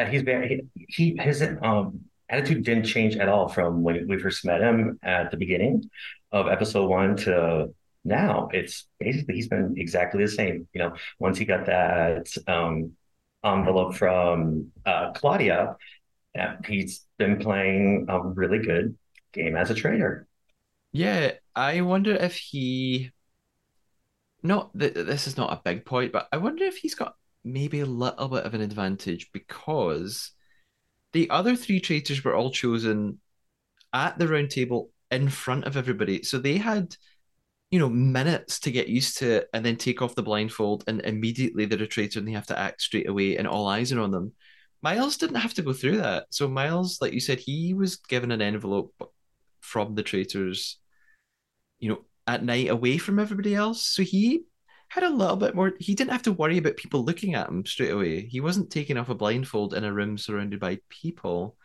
he's very he, his um, attitude didn't change at all from when we first met him at the beginning of episode one to now. It's basically he's been exactly the same. You know, once he got that um, envelope from uh, Claudia, he's been playing a really good game as a traitor. Yeah, I wonder if he. Not that this is not a big point, but I wonder if he's got maybe a little bit of an advantage because the other three traitors were all chosen at the round table in front of everybody. So they had, you know, minutes to get used to it and then take off the blindfold, and immediately they're a traitor and they have to act straight away, and all eyes are on them. Miles didn't have to go through that. So Miles, like you said, he was given an envelope from the traitors, you know, at night away from everybody else. So he had a little bit more. He didn't have to worry about people looking at him straight away. He wasn't taking off a blindfold in a room surrounded by people.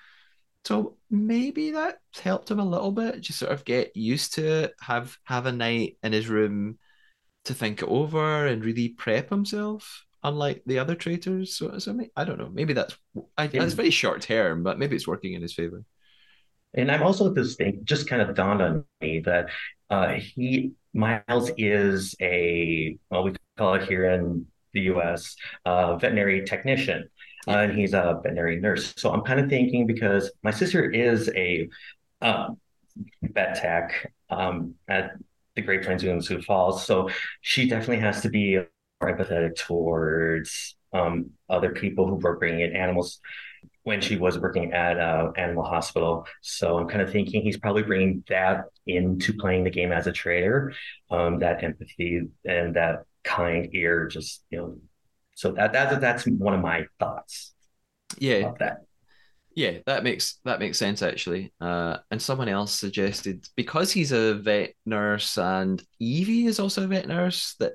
So maybe that helped him a little bit, just sort of get used to it, have have a night in his room to think it over and really prep himself unlike the other traitors. So, so I don't know. Maybe that's I, that's very short term, but maybe it's working in his favor. And I'm also this thing just kind of dawned on me that uh, he Miles is a well, we call it here in the U.S. Uh, veterinary technician, uh, and he's a veterinary nurse. So I'm kind of thinking because my sister is a um, vet tech um, at the Great Plains Zoo in Sioux Falls, so she definitely has to be more empathetic towards um, other people who are bringing in animals when she was working at uh, animal hospital. So I'm kind of thinking he's probably bringing that into playing the game as a traitor, um, that empathy and that kind ear. Just you know, so that that's that's one of my thoughts. Yeah, that. Yeah, that makes that makes sense actually. Uh, and someone else suggested because he's a vet nurse and Evie is also a vet nurse that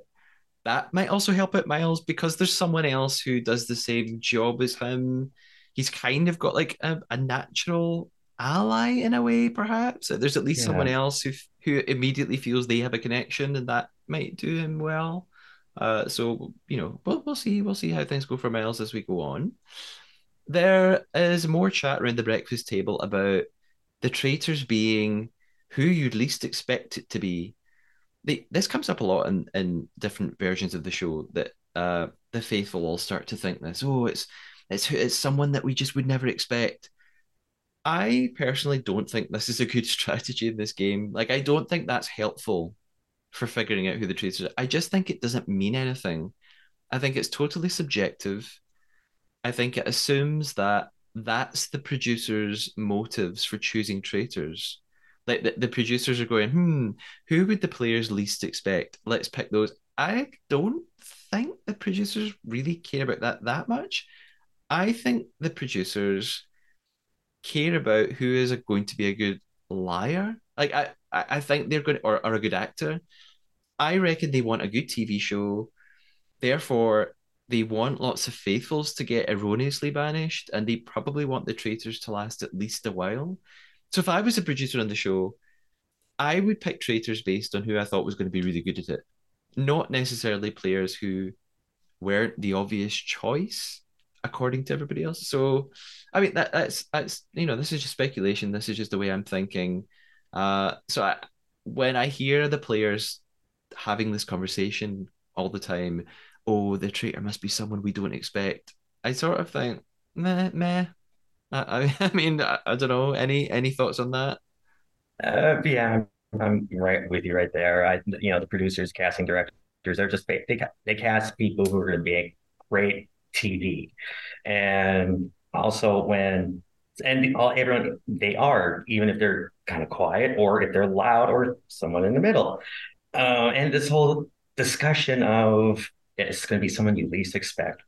that might also help out Miles because there's someone else who does the same job as him. He's kind of got like a, a natural ally in a way, perhaps. There's at least yeah. someone else who who immediately feels they have a connection, and that might do him well. Uh, so you know, we'll we'll see we'll see how things go for Miles as we go on. There is more chat around the breakfast table about the traitors being who you'd least expect it to be they, this comes up a lot in, in different versions of the show that uh, the faithful all start to think this. Oh, it's it's it's someone that we just would never expect. I personally don't think this is a good [LAUGHS] strategy in this game. Like, I don't think that's helpful for figuring out who the traitors are. I just think it doesn't mean anything. I think it's totally subjective. I think it assumes that that's the producer's motives for choosing traitors like the, the producers are going, hmm, who would the players least expect? Let's pick those. I don't think the producers really care about that that much. I think the producers care about who is going to be a good liar. Like I, I think they're going to, or, are a good actor. I reckon they want a good TV show. Therefore, they want lots of faithfuls to get erroneously banished, and they probably want the traitors to last at least a while. So if I was a producer on the show, I would pick traitors based on who I thought was going to be really good at it, not necessarily players who weren't the obvious choice according to everybody else. So, I mean that that's that's you know this is just speculation. This is just the way I'm thinking. Uh, so I, when I hear the players having this conversation all the time, oh, the traitor must be someone we don't expect. I sort of think, meh, meh. I, I [LAUGHS] mean, I, I, don't know. Any any thoughts on that? Uh, yeah, I'm, right with you right there. I, you know, the producers, casting directors, they're just they they cast people who are going to be great TV, and also when and all everyone they are even if they're kind of quiet or if they're loud or someone in the middle, uh, and this whole discussion of it's going to be someone you least expect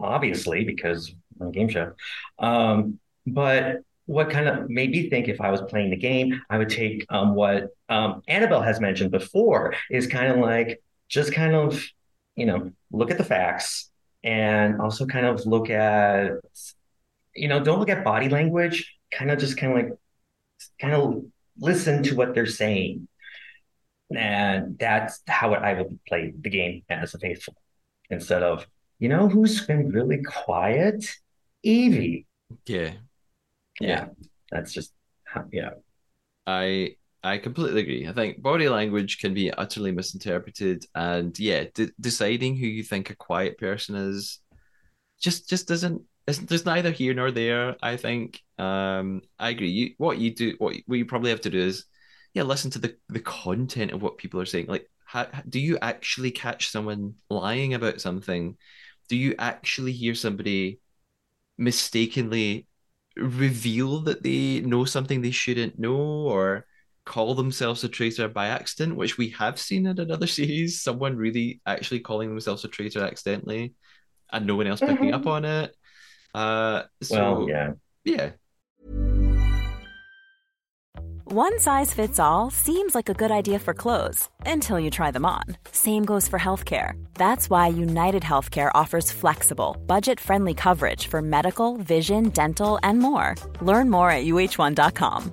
obviously, because I'm a game show. Um, but what kind of made me think if I was playing the game, I would take um, what um, Annabelle has mentioned before is kind of like just kind of, you know, look at the facts and also kind of look at, you know, don't look at body language, kind of just kind of like, kind of listen to what they're saying. And that's how I would play the game as a faithful instead of you know who's been really quiet? Evie. Yeah. Yeah. yeah. That's just yeah. I I completely agree. I think body language can be utterly misinterpreted, and yeah, deciding who you think a quiet person is just just doesn't. There's neither here nor there. I think. Um, I agree. You what you do, what, what you probably have to do is, yeah, listen to the the content of what people are saying. Like, how, do you actually catch someone lying about something? do you actually hear somebody mistakenly reveal that they know something they shouldn't know or call themselves a traitor by accident, which we have seen in another [LAUGHS] series. Someone really actually calling themselves a traitor accidentally and no one else picking up on it. Uh, so, well, yeah. Yeah. One size fits all seems like a good idea for clothes until you try them on. Same goes for healthcare. That's why United Healthcare offers flexible, budget friendly coverage for medical, vision, dental, and more. Learn more at uh1.com.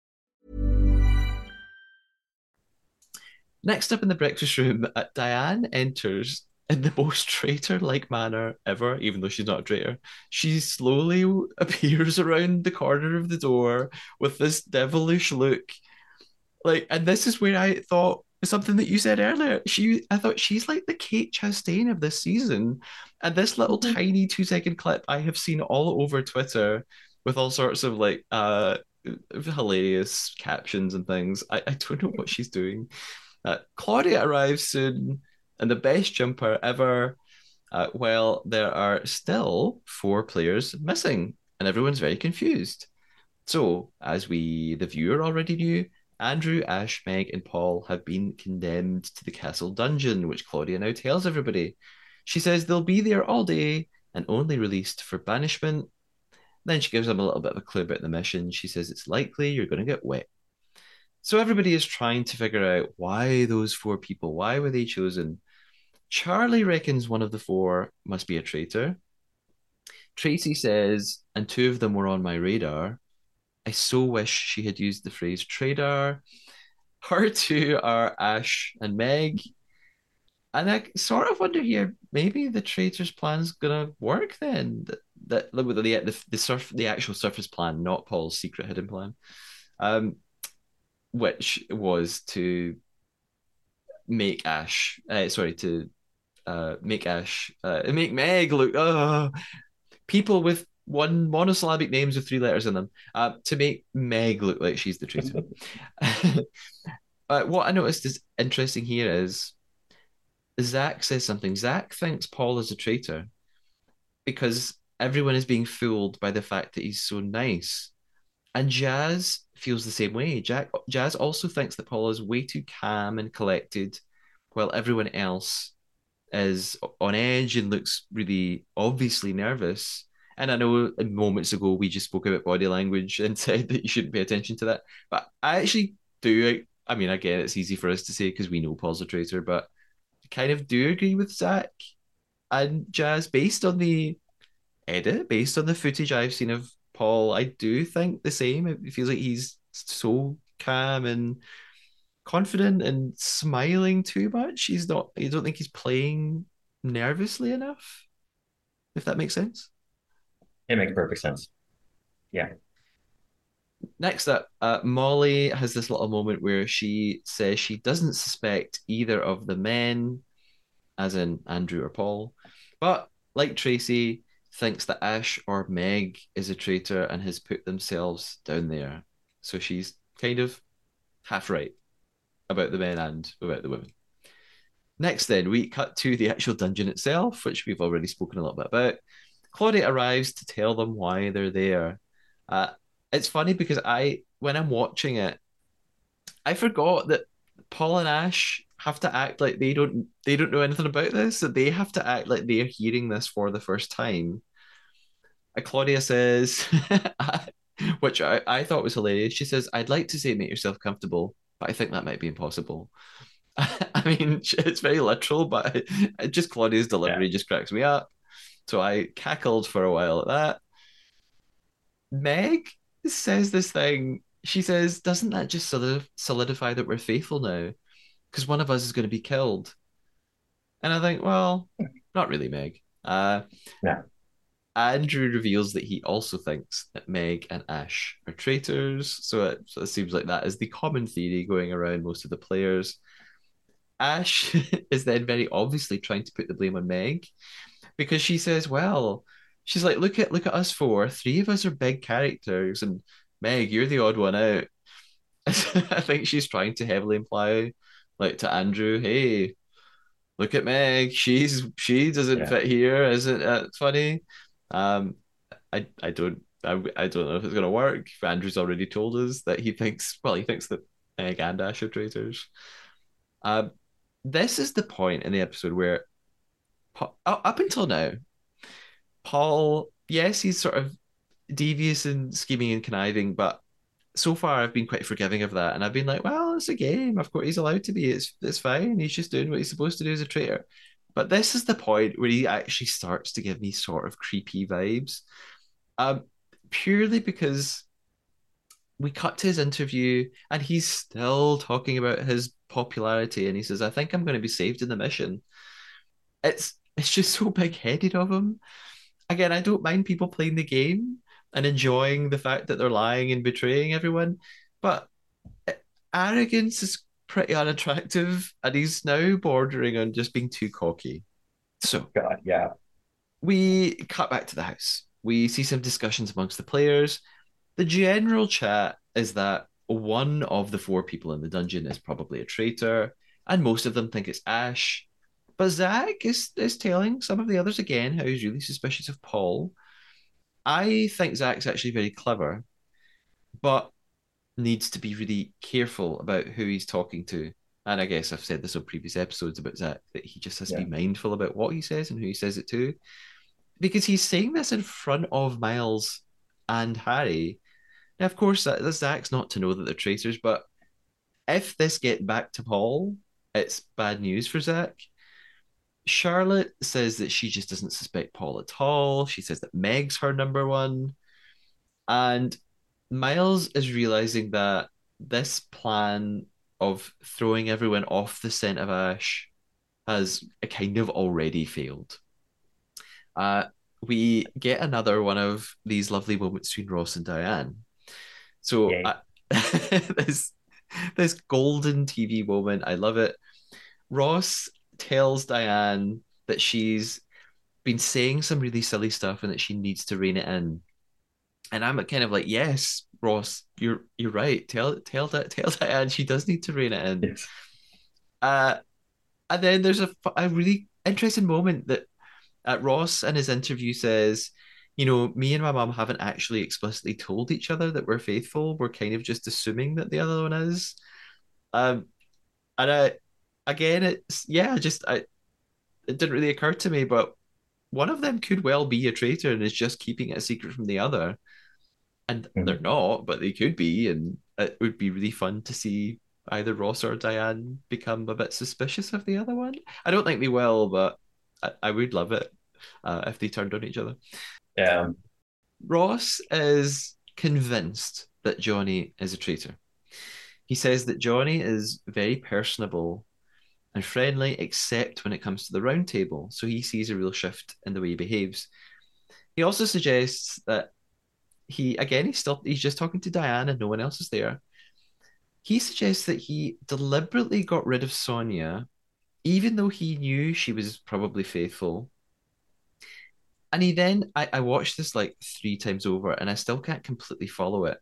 Next up in the breakfast room, uh, Diane enters in the [LAUGHS] most traitor-like manner ever, even though she's not a traitor. She slowly [LAUGHS] appears around the corner of the door with this devilish look. Like, and this is where I thought something that you said earlier. She, I thought she's like the Kate Chastain of this season. And this little mm-hmm. tiny two-second clip I have seen all over Twitter with all sorts of like uh hilarious captions and things. I, I don't know what she's doing. Uh, Claudia arrives soon and the best jumper ever. Uh, well, there are still four players missing, and everyone's very confused. So, as we, the viewer, already knew, Andrew, Ash, Meg, and Paul have been condemned to the castle dungeon, which Claudia now tells everybody. She says they'll be there all day and only released for banishment. Then she gives them a little bit of a clue about the mission. She says it's likely you're going to get wet. So everybody is trying to figure out why those four people, why were they chosen? Charlie reckons one of the four must be a traitor. Tracy says, and two of them were on my radar. I so wish she had used the phrase traitor. Her two are Ash and Meg. And I sort of wonder here, maybe the traitor's plan's gonna work then. That, that the, the the surf the actual surface plan, not Paul's secret hidden plan, um, which was to make Ash, uh, sorry, to uh, make Ash, uh, make Meg look, uh, people with one monosyllabic names with three letters in them, uh, to make Meg look like she's the traitor. [LAUGHS] [LAUGHS] uh, what I noticed is interesting here is Zach says something. Zach thinks Paul is a traitor because everyone is being fooled by the fact that he's so nice. And Jaz feels the same way. Jack Jaz also thinks that Paul is way too calm and collected, while everyone else is on edge and looks really obviously nervous. And I know moments ago we just spoke about body language and [LAUGHS] said that you shouldn't pay attention to that. But I actually do. I mean, again, it's easy for us to say because we know Paul's a traitor, but I kind of do agree with Zach and Jaz based on the edit, based on the footage I've seen of Paul. I do think the same. It feels like he's so calm and confident and smiling too much. He's not. You don't think he's playing nervously enough. If that makes sense. It makes perfect sense. Yeah. Next up, uh, Molly has this little moment where she says she doesn't suspect either of the men, as in Andrew or Paul, but like Tracy, thinks that Ash or Meg is a traitor and has put themselves down there. So she's kind of half right about the men and about the women. Next, then, we cut to the actual dungeon itself, which we've already spoken a little bit about. Claudia arrives to tell them why they're there. Uh, it's funny because I, when I'm watching it, I forgot that Paul and Ash have to act like they don't they don't know anything about this. That they have to act like they're hearing this for the first time. Uh, Claudia says, [LAUGHS] which I, I thought was hilarious. She says, "I'd like to say make yourself comfortable, but I think that might be impossible. [LAUGHS] I mean, [LAUGHS] it's very literal, but just Claudia's delivery yeah. just cracks me up. So I cackled for a while at that. Meg says this thing. She says, "Doesn't that just solidify that we're faithful now? Because one of us is going to be killed." And I think, well, not really, Meg. Uh, yeah. Andrew reveals that he also thinks that Meg and Ash are traitors. So it, so it seems like that is the common theory going around most of the players. Ash [LAUGHS] is then very obviously trying to put the blame on Meg because she says, "Well, she's like, look at look at us four. Three of us are big characters, and Meg, you're the odd one out." [LAUGHS] I think she's trying to heavily imply, like to Andrew, "Hey, look at Meg. She's she doesn't yeah. fit here. Isn't it funny?" Um, I I don't I, I don't know if it's gonna work. Andrew's already told us that he thinks well, he thinks that Meg and Ash are traitors. Um, this is the point in the episode where up until now, Paul, yes, he's sort of devious and scheming and conniving, but so far I've been quite forgiving of that, and I've been like, well, it's a game. Of course, he's allowed to be. It's it's fine. He's just doing what he's supposed to do as a traitor. But this is the point where he actually starts to give me sort of creepy vibes, um, purely because we cut to his interview and he's still talking about his popularity, and he says, "I think I'm going to be saved in the mission." It's it's just so big headed of him. Again, I don't mind people playing the game and enjoying the fact that they're lying and betraying everyone, but eh, arrogance is pretty unattractive, and he's now bordering on just being too cocky. So, God, yeah. We cut back to the house. We see some discussions amongst the players. The general chat is that one of the four people in the dungeon is probably a traitor, and most of them think it's Ash. But Zach is, is telling some of the others again how he's really suspicious of Paul. I think Zach's actually very clever, but needs to be really careful about who he's talking to. And I guess I've said this on previous episodes about Zach that he just has yeah. to be mindful about what he says and who he says it to. Because he's saying this in front of Miles and Harry. Now, of course, that, Zach's not to know that they're traitors, but if this get back to Paul, it's bad news for Zach. Charlotte says that she just doesn't suspect Paul at all. She says that Meg's her number one. And Miles is realizing that this plan of throwing everyone off the scent of Ash has kind of already failed. Uh, we get another one of these lovely moments between Ross and Diane. So uh, [LAUGHS] this this golden TV moment, I love it. Ross tells Diane that she's been saying some really silly stuff and that she needs to rein it in. And I'm kind of like, yes, Ross, you're you're right. Tell tell that [LAUGHS] tell Diane she does need to rein it in. Yes. Uh, and then there's a a really interesting moment that uh, Ross in his interview says, you know, me and my mom haven't actually explicitly told each other that we're faithful. We're kind of just assuming that the other one is. Um, and I again, it's yeah, just I it didn't really occur to me, but one of them could well be a traitor and is just keeping it a secret from the other. And mm-hmm. they're not, but they could be, and it would be really fun to see either Ross or Diane become a bit suspicious of the other one. I don't think they will, but I, I would love it uh, if they turned on each other. Yeah. Ross is convinced that Johnny is a traitor. He says that Johnny is very personable and friendly, except when it comes to the round table. So he sees a real shift in the way he behaves. He also suggests that he again he's still he's just talking to Diane and no one else is there. He suggests that he deliberately got rid of Sonia, even though he knew she was probably faithful. And he then I, I watched this like three times over and I still can't completely follow it.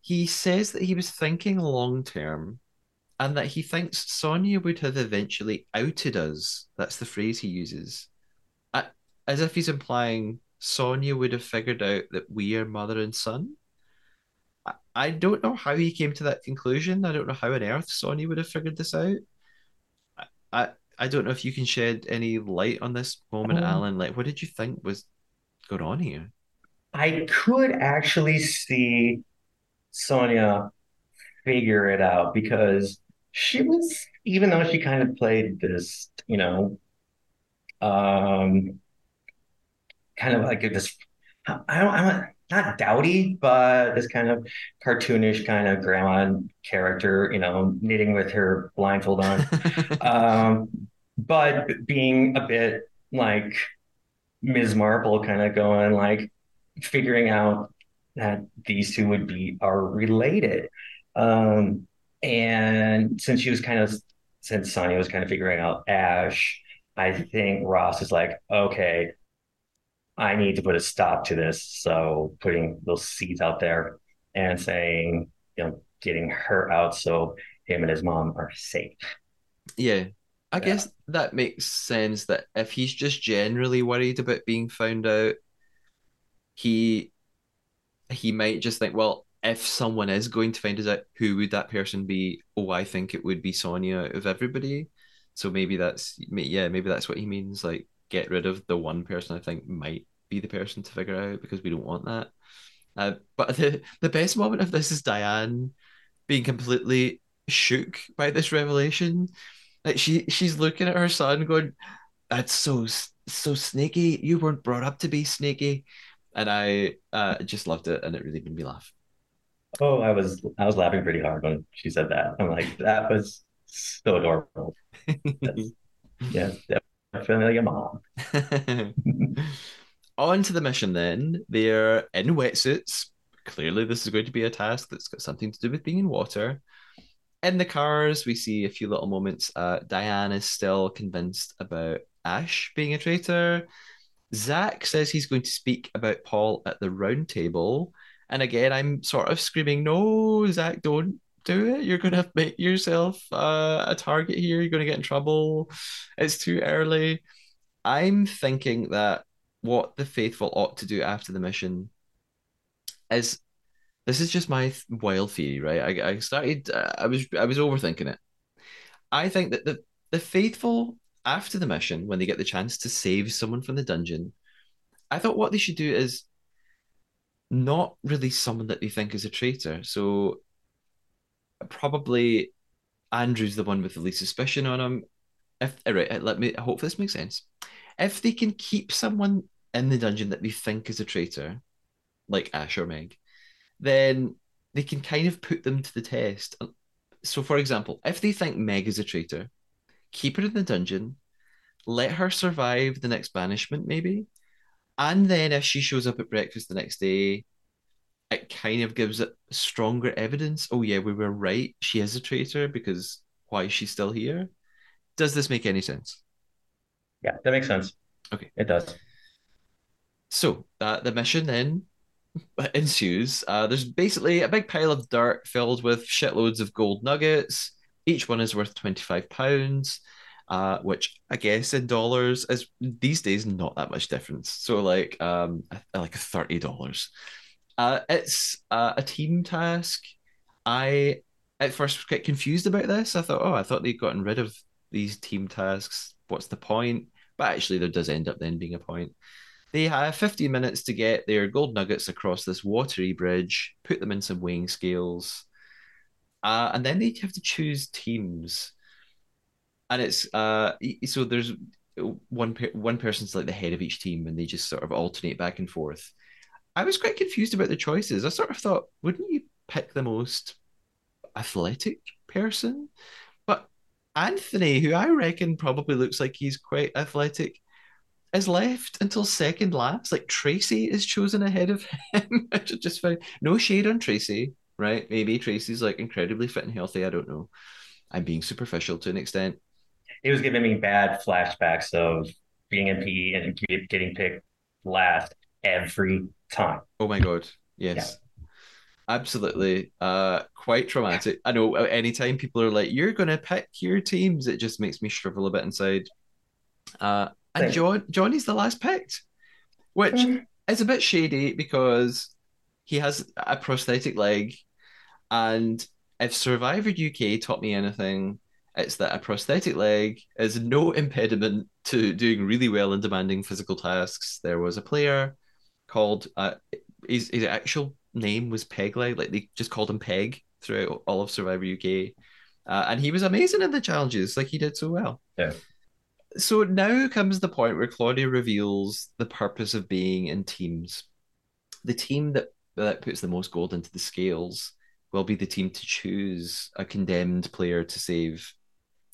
He says that he was thinking long term and that he thinks Sonia would have eventually outed us. That's the phrase he uses, as if he's implying Sonia would have figured out that we are mother and son. I don't know how he came to that conclusion. I don't know how on earth Sonia would have figured this out. I I don't know if you can shed any light on this moment, um, Allen. Like, what did you think was going on here? I could actually see Sonia figure it out because she was even though she kind of played this, you know, um, kind of like this. I don't, I'm not dowdy, but this kind of cartoonish kind of grandma character, you know, knitting with her blindfold on, [LAUGHS] um, but being a bit like Ms. Marple kind of going like figuring out that these two would be are related. Um, and since she was kind of since Sonya was kind of figuring out Ash, I think Ross is like, okay, I need to put a stop to this. So putting those seeds out there and saying, you know, getting her out so him and his mom are safe. Yeah. I Yeah. guess that makes sense that if he's just generally worried about being found out, he he might just think, well, if someone is going to find us out, who would that person be? Oh, I think it would be Sonia of everybody. So maybe that's yeah, maybe that's what he means. Like, get rid of the one person I think might be the person to figure out because we don't want that. Uh, but [LAUGHS] the the best moment of this is Diane being completely shook by this revelation. Like she she's looking at her son, going, "That's so so snaky. You weren't brought up to be snaky." And I uh, just loved it, and it really made me laugh. Oh, I was I was laughing pretty hard when she said that. I'm like, that was so adorable. [LAUGHS] Yeah, definitely a mom. [LAUGHS] On to the mission then. They're in wetsuits. Clearly, this is going to be a task that's got something to do with being in water. In the cars, we see a few little moments. Uh, Diane is still convinced about Ash being a traitor. Zach says he's going to speak about Paul at the round table. And again, I'm sort of screaming, no, Zach, don't do it. You're going [LAUGHS] to make yourself uh, a target here. You're going to get in trouble. It's too early. I'm thinking that what the faithful ought to do after the mission is this is just my wild theory, right? I, I started, uh, I was, I was overthinking it. I think that the the faithful after the mission, when they get the chance to save someone from the dungeon, I thought what they should do is not really someone that they think is a traitor. So probably Andrew's the one with the least suspicion on him. If all right, let me I hope this makes sense. If they can keep someone in the dungeon that they think is a traitor, like Ash or Meg, then they can kind of put them to the test. Uh, so, for example, if they think Meg is a traitor, keep her in the dungeon, let her survive the next banishment, maybe. And then if she shows up at breakfast the next day, it kind of gives it stronger evidence. Oh, yeah, we were right. She is a traitor because why is she still here? Does this make any sense? Yeah, that makes sense. Okay. It does. So uh, the mission then [LAUGHS] ensues. Uh, there's basically a big pile of dirt filled with shitloads of gold nuggets. Each one is worth 25 pounds, uh, which I guess in dollars is these days not that much difference. So like um like $30. Uh, it's uh, a team task. I at first get confused about this. I thought, oh, I thought they'd gotten rid of these team tasks. What's the point? But actually, there does end up then being a point. They have 15 minutes to get their gold nuggets across this watery bridge, put them in some weighing scales, uh, and then they have to choose teams. And it's uh, so there's one per- one person's like the head of each team, and they just sort of alternate back and forth. I was quite confused about the choices. I sort of thought, wouldn't you pick the most athletic person? But Anthony, who I reckon probably looks like he's quite athletic, is left until second last. Like Tracy is chosen ahead of [LAUGHS] him. Just found no shade on Tracy, right? Maybe Tracy's like incredibly fit and healthy. I don't know. I'm being superficial to an extent. It was giving me bad flashbacks of being in PE and getting picked last every time. Oh my god. Yes. Absolutely. Uh quite traumatic. I know anytime people are like, you're gonna pick your teams, it just makes me shrivel a bit inside. Uh and Same. John Johnny's the last picked, which Mm. is a bit shady because he has a prosthetic leg. And if Survivor UK taught me anything, it's that a prosthetic leg is no impediment to doing really well in demanding physical tasks. There was a player called uh, his his actual name was Pegleg, like they just called him Peg throughout all of Survivor UK, uh, and he was amazing in the challenges. Like he did so well. Yeah. So now comes the point where Claudia reveals the purpose of being in teams. The team that that puts the most gold into the scales will be the team to choose a condemned player to save,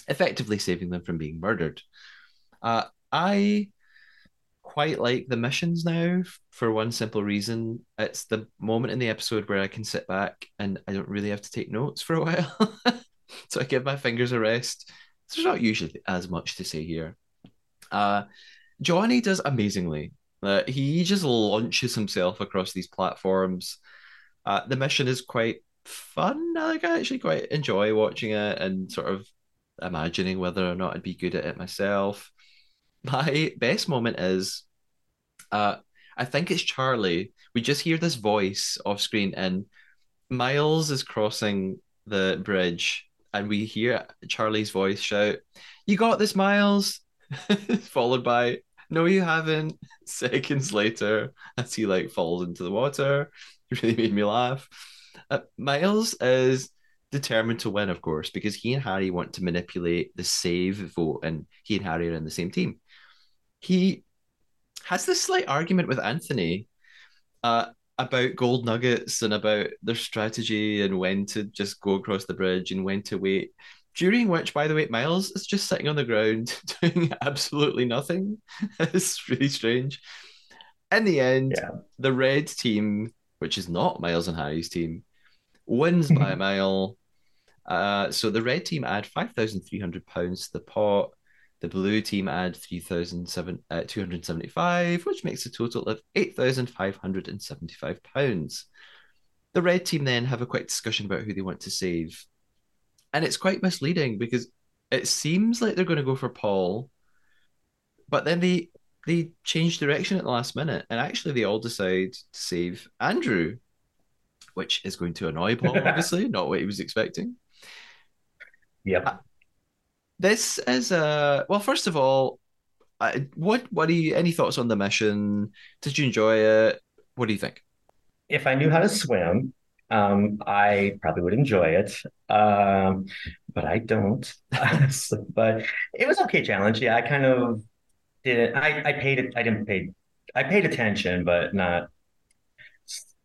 effectively saving them from being murdered. Uh, I quite like the missions now for one simple reason. It's the moment in the episode where I can sit back and I don't really have to take notes for a [LAUGHS] while. [LAUGHS] so I give my fingers a rest. There's not usually as much to say here. Uh, Johnny does amazingly. Uh, he just launches himself across these platforms. Uh, the mission is quite fun. Like I actually quite enjoy watching it and sort of imagining whether or not I'd be good at it myself. My best moment is, uh, I think it's Charlie. We just hear this voice off screen, and Miles is crossing the bridge, and we hear Charlie's voice shout, "You got this, Miles!" [LAUGHS] Followed by, "No, you haven't." [LAUGHS] Seconds later, as he like falls into the water, [LAUGHS] it really made me laugh. Uh, Miles is determined to win, of course, because he and Harry want to manipulate the save vote, and he and Harry are in the same team. He has this slight argument with Anthony uh, about gold nuggets and about their strategy and when to just go across the bridge and when to wait. During which, by the way, Miles is just sitting on the ground [LAUGHS] doing absolutely nothing. [LAUGHS] it's really strange. In the end, yeah. the red team, which is not Miles and Harry's team, wins by a [LAUGHS] mile. Uh, so the red team add five thousand three hundred pounds to the pot. The blue team add three thousand uh, two hundred seventy-five, which makes a total of eight thousand five hundred and seventy-five pounds. The red team then have a quick discussion about who they want to save, and it's quite misleading because it seems like they're going to go for Paul, but then they they change direction at the last minute, and actually they all decide to save Andrew, which is going to annoy [LAUGHS] Paul, obviously, not what he was expecting. Yep. Uh, this is a well. First of all, uh, what what do you any thoughts on the mission? Did you enjoy it? What do you think? If I knew how to swim, um, I probably would enjoy it. Um, but I don't. [LAUGHS] but it was okay challenge. Yeah, I kind of didn't. I I paid it. I didn't pay. I paid attention, but not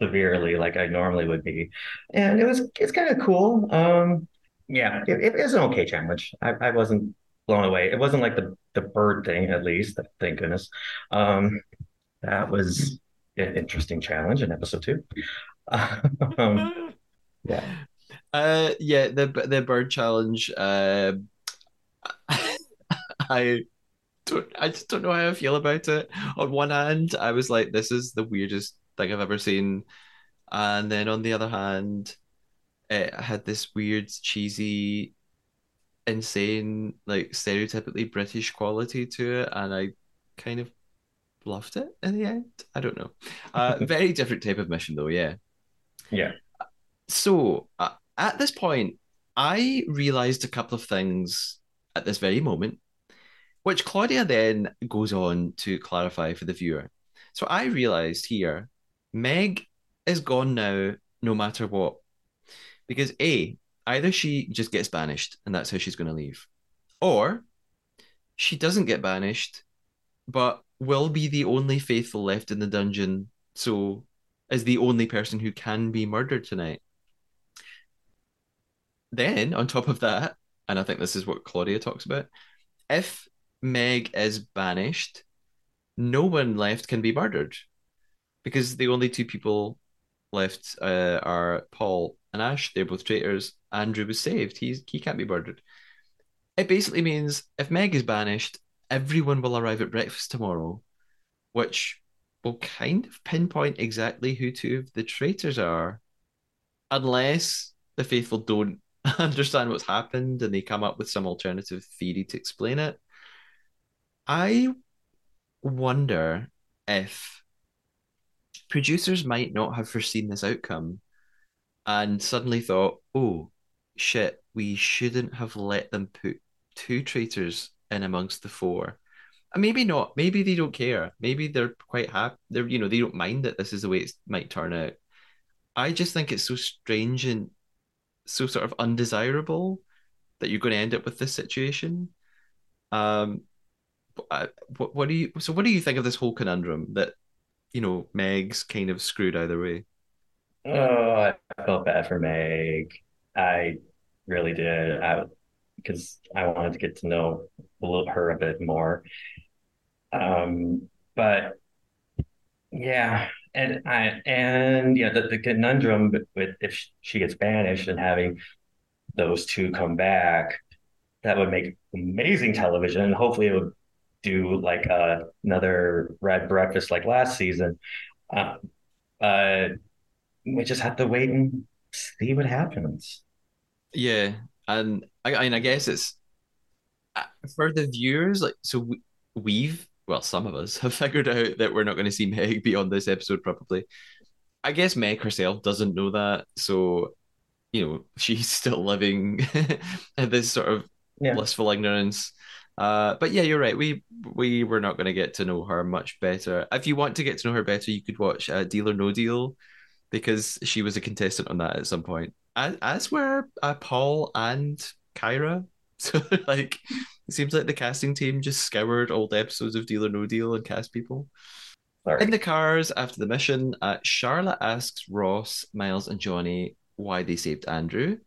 severely like I normally would be. And it was it's kind of cool. Um, yeah, it, it was an okay challenge. I, I wasn't blown away. It wasn't like the the bird thing, at least. Thank goodness. Um, that was an interesting challenge in episode two. [LAUGHS] um, yeah. Uh, yeah, the the bird challenge. Uh, [LAUGHS] I don't. I just don't know how I feel about it. On one hand, I was like, "This is the weirdest thing I've ever seen," and then on the other hand, it had this weird, cheesy, insane, like stereotypically British quality to it, and I kind of loved it in the end. I don't know. Uh, [LAUGHS] very different type of mission, though. Yeah. Yeah. So uh, at this point, I realized a couple of things at this very moment, which Claudia then goes on to clarify for the viewer. So I realized here, Meg is gone now, no matter what. Because A, either she just gets banished and that's how she's going to leave, or she doesn't get banished, but will be the only faithful left in the dungeon, so is the only person who can be murdered tonight. Then, on top of that, and I think this is what Claudia talks about, if Meg is banished, no one left can be murdered because the only two people left uh, are Paul and Ash. They're both traitors. Andrew was saved. He's he can't be murdered. It basically means if Meg is banished, everyone will arrive at breakfast tomorrow, which will kind of pinpoint exactly who two of the traitors are, unless the faithful don't [LAUGHS] understand what's happened and they come up with some alternative theory to explain it. I wonder if producers might not have foreseen this outcome and suddenly thought, oh, shit, we shouldn't have let them put two traitors in amongst the four. And maybe not. Maybe they don't care. Maybe they're quite happy. They're, you know, they don't mind that this is the way it might turn out. I just think it's so strange and so sort of undesirable that you're going to end up with this situation. Um, what, what do you? So, what do you think of this whole conundrum that you know, Meg's kind of screwed either way. Oh, I felt bad for Meg. I really did. I because I wanted to get to know a little, her a bit more. Um, but yeah, and I and yeah, the, the conundrum with if she gets banished and having those two come back, that would make amazing television, and hopefully it would do like uh, another Red Breakfast like last season. Uh, uh, we just have to wait and see what happens. Yeah, and I, I mean, I guess it's uh, for the viewers. Like, so we, we've well, some of us [LAUGHS] have figured out that we're not going to see Meg beyond this episode, probably. I guess Meg herself doesn't know that, so you know [LAUGHS] she's still living [LAUGHS] in this sort of yeah. blissful ignorance. Uh, but yeah, you're right. We we were not going to get to know her much better. If you want to get to know her better, you could watch uh, Deal or No Deal because she was a contestant on that at some point, as, were uh, Paul and Kyra. [LAUGHS] So like, it seems like the casting team just scoured old episodes of Deal or No Deal and cast people. Sorry. In the cars after the mission, uh, Charlotte asks Ross, Miles, and Johnny why they saved Andrew.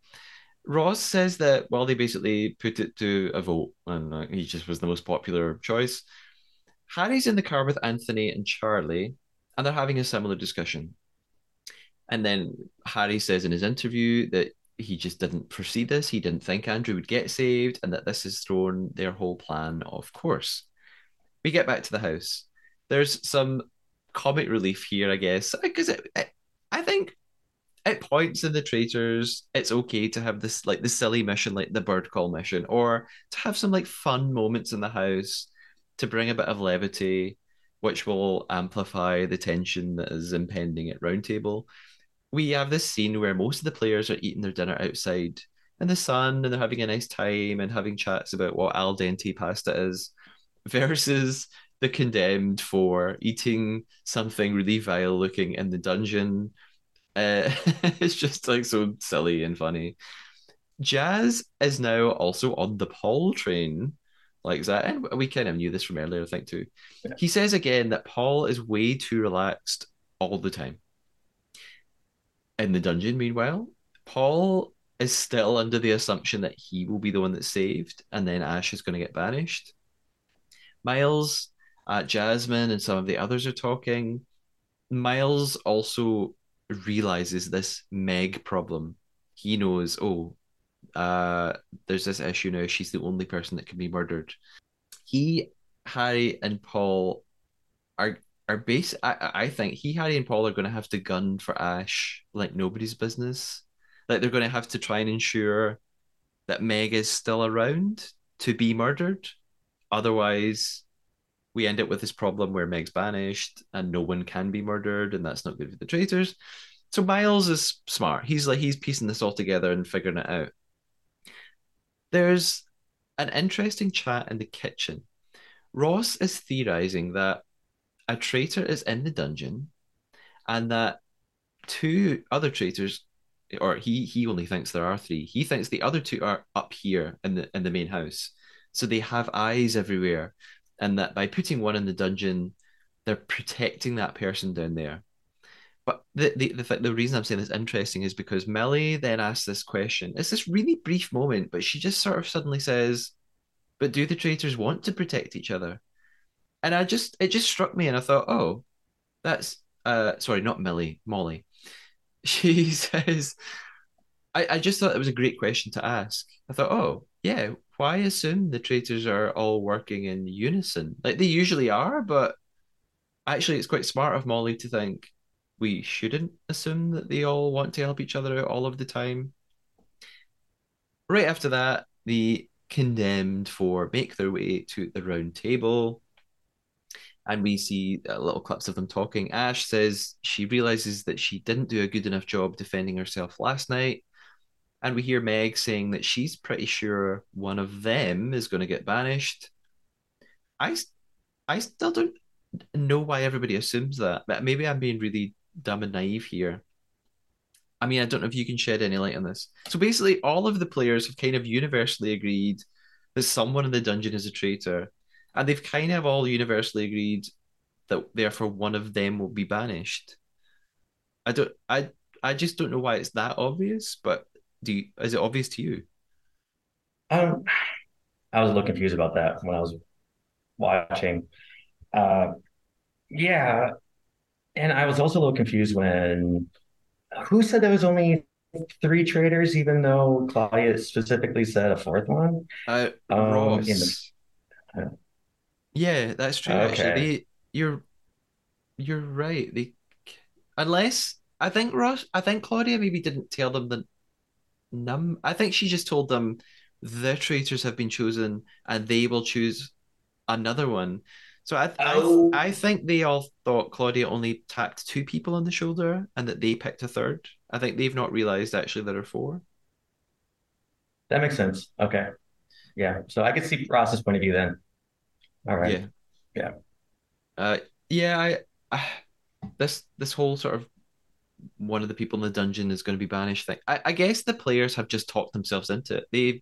Ross says that well, they basically put it to a vote, and uh, he just was the most popular choice. Harry's in the car with Anthony and Charlie, and they're having a similar discussion. And then Harry says in his interview that he just didn't foresee this. He didn't think Andrew would get saved, and that this has thrown their whole plan off course. We get back to the house. There's some comic relief here, I guess, because I think at points in the traitors, it's okay to have this like the silly mission, like the bird call mission, or to have some like fun moments in the house to bring a bit of levity, which will amplify the tension that is impending at Roundtable. We have this scene where most of the players are eating their dinner outside in the sun and they're having a nice time and having chats about what al dente pasta is, [LAUGHS] versus the condemned for eating something really vile looking in the dungeon uh, [LAUGHS] it's just like so silly and funny. Jaz is now also on the Paul train, like that, and we kind of knew this from earlier, I think too. Yeah. He says again that Paul is way too relaxed all the time. In the dungeon, meanwhile, Paul is still under the assumption that he will be the one that's saved, and then Ash is going to get banished. Miles, uh, Jasmine, and some of the others are talking. Miles also realizes this Meg problem. He knows, oh, uh, there's this issue now. She's the only person that can be murdered. He, Harry, and Paul are are base. I, I think he, Harry, and Paul are going to have to gun for Ash like nobody's business. Like they're going to have to try and ensure that Meg is still around to be murdered. Otherwise, we end up with this problem where Meg's banished and no one can be murdered, and that's not good for the traitors. So Miles is smart. He's like he's piecing this all together and figuring it out. There's an interesting chat in the kitchen. Ross is theorizing that a traitor is in the dungeon and that two other traitors or he he only thinks there are three. He thinks the other two are up here in the in the main house. So they have eyes everywhere and that by putting one in the dungeon, they're protecting that person down there. But the the the, the reason I'm saying this interesting is because Millie then asks this question. It's this really brief moment, but she just sort of suddenly says, "But do the traitors want to protect each other?" And I just it just struck me, and I thought, "Oh, that's uh sorry, not Millie, Molly." [LAUGHS] She says, "I I just thought it was a great question to ask." I thought, "Oh, yeah, why assume the traitors are all working in unison? Like they usually are, but actually, it's quite smart of Molly to think we shouldn't assume that they all want to help each other out all of the time. Right after that, the condemned four make their way to the round table. And we see uh, little clips of them talking. Ash says she realizes that she didn't do a good enough job defending herself last night and we hear Meg saying that she's pretty sure one of them is going to get banished. I, I still don't know why everybody assumes that. But maybe I'm being really dumb and naive here. I mean, I don't know if you can shed any light on this. So basically, all of the players have kind of universally agreed that someone in the dungeon is a traitor, and they've kind of all universally agreed that therefore one of them will be banished. I don't, I, I just don't know why it's that obvious, but do you, is it obvious to you? Um, I was a little confused about that when I was watching. Uh, yeah, and I was also a little confused when who said there was only three traitors, even though Claudia specifically said a fourth one. Uh, Um, Ross. the- Yeah, that's true. Okay. Actually, they, you're you're right. They unless I think Ross, I think Claudia maybe didn't tell them the num. I think she just told them the traitors have been chosen and they will choose another one. So I Oh. I I think they all thought Claudia only tapped two people on the shoulder and that they picked a third. I think they've not realized actually there are four. That makes sense. Okay. Yeah. So I could see Ross's point of view then. All right. Yeah. Yeah. Uh, yeah, I, I, [SIGHS] this this whole sort of one of the people in the dungeon is going to be banished thing. I, I guess the players have just talked themselves into it. They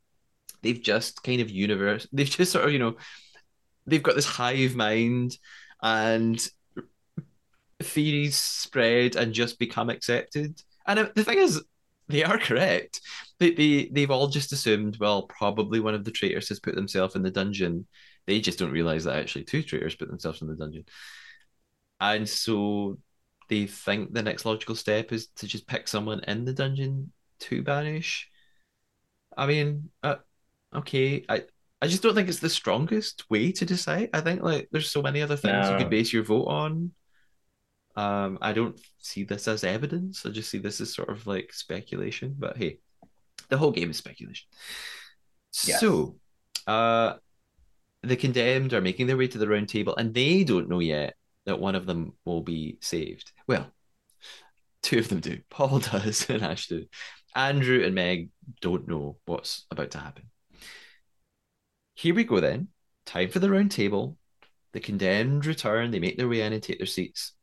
they've just kind of universe. They've just sort of you know, they've got this hive mind, and theories spread and just become accepted. And uh, the thing is, they are correct. They, they they've all just assumed, well, probably one of the traitors has put themselves in the dungeon. They just don't realize that actually two traitors put themselves in the dungeon. And so they think the next logical step is to just pick someone in the dungeon to banish. I mean, uh, okay, I I just don't think it's the strongest way to decide. I think like there's so many other things you could base your vote on. Um, I don't see this as evidence. I just see this as sort of like speculation. But hey, the whole game is speculation. Yes. So, uh, the condemned are making their way to the round table, and they don't know yet that one of them will be saved. Well, two of them do. [LAUGHS] Paul does, and Ash do. Andrew and Meg don't know what's about to happen. Here we go then. Time for the round table. The condemned return. They make their way in and take their seats.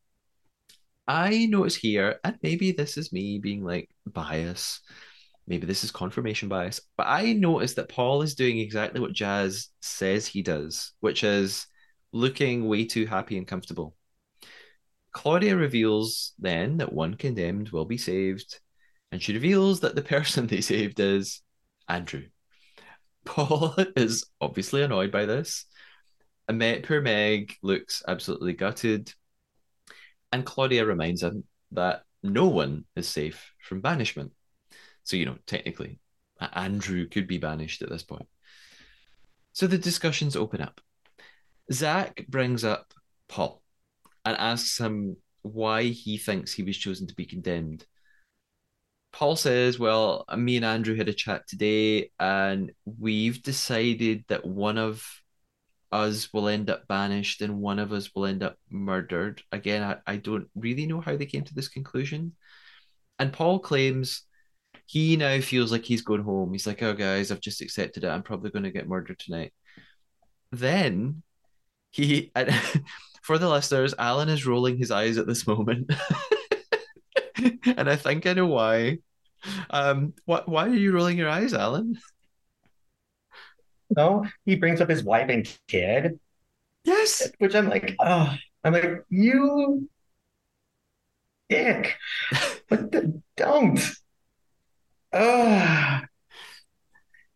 I notice here, and maybe this is me being like bias, maybe this is confirmation bias, but I notice that Paul is doing exactly what Jaz says he does, which is looking way too happy and comfortable. Claudia reveals then that one condemned will be saved, and she reveals that the person [LAUGHS] they saved is Andrew. Paul [LAUGHS] is obviously annoyed by this. Meg, poor Meg looks absolutely gutted. And Claudia reminds him that no one is safe from banishment. So, you know, technically, Andrew could be banished at this point. So the discussions open up. Zach brings up Paul and asks him why he thinks he was chosen to be condemned. Paul says, Well, me and Andrew had a chat today, and we've decided that one of us will end up banished and one of us will end up murdered. Again, I, I don't really know how they came to this conclusion. And Paul claims he now feels like he's going home. He's like, Oh, guys, I've just accepted it. I'm probably going to get murdered tonight. Then he, and [LAUGHS] for the listeners, Allen is rolling his eyes at this moment. [LAUGHS] and I think I know why. Um, what? Why are you rolling your eyes, Allen? No, he brings up his wife and kid, Yes. which I'm like, oh, I'm like, you dick. What the, don't. Oh,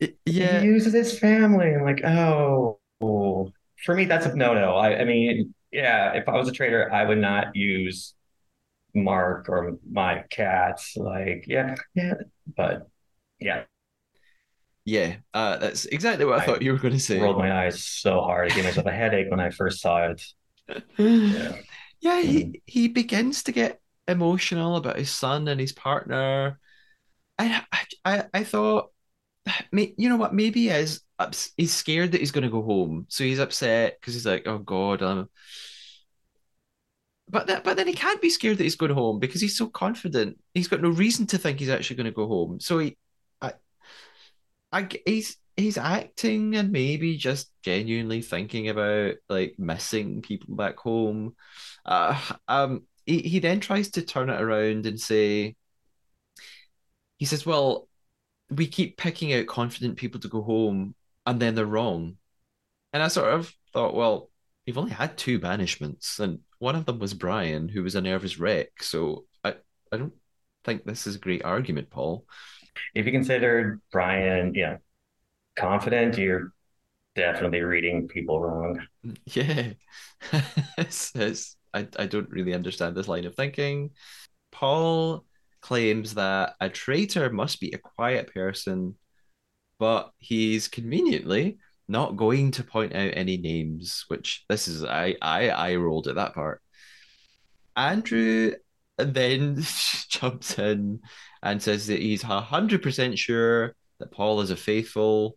Y- he Yeah. uses his family. I'm like, oh, for me, that's a no-no. I, I mean, yeah, if I was a traitor, I would not use Mark or my cats. Like, yeah, yeah, but yeah, Yeah. Uh, that's exactly what I I thought you were going to say. rolled my eyes so hard. I gave myself a headache when I first saw it. [SIGHS] Yeah. Yeah, Mm-hmm. he he begins to get emotional about his son and his partner. I I I, I thought, [SIGHS] may- you know what? Maybe he is ups- he's scared that he's going to go home, so he's upset because he's like, oh God, I'm. But that, but then he can't be scared that he's going home because he's so confident. He's got no reason to think he's actually going to go home. So he, I, I, he's he's acting and maybe just genuinely thinking about like missing people back home. Uh, um, he he then tries to turn it around and say, he says, "Well, we keep picking out confident people to go home, and then they're wrong." And I sort of thought, well, you've only had two banishments, and one of them was Brian, who was a nervous wreck. So I I don't think this is a great argument, Paul. If you consider Brian, yeah, confident, you're definitely reading people wrong. [LAUGHS] Yeah, [LAUGHS] it's, it's I, I don't really understand this line of thinking. Paul claims that a traitor must be a quiet person, but he's conveniently not going to point out any names, which this is I I I rolled at that part. Andrew then [LAUGHS] jumps in and says that he's hundred percent sure that Paul is a faithful.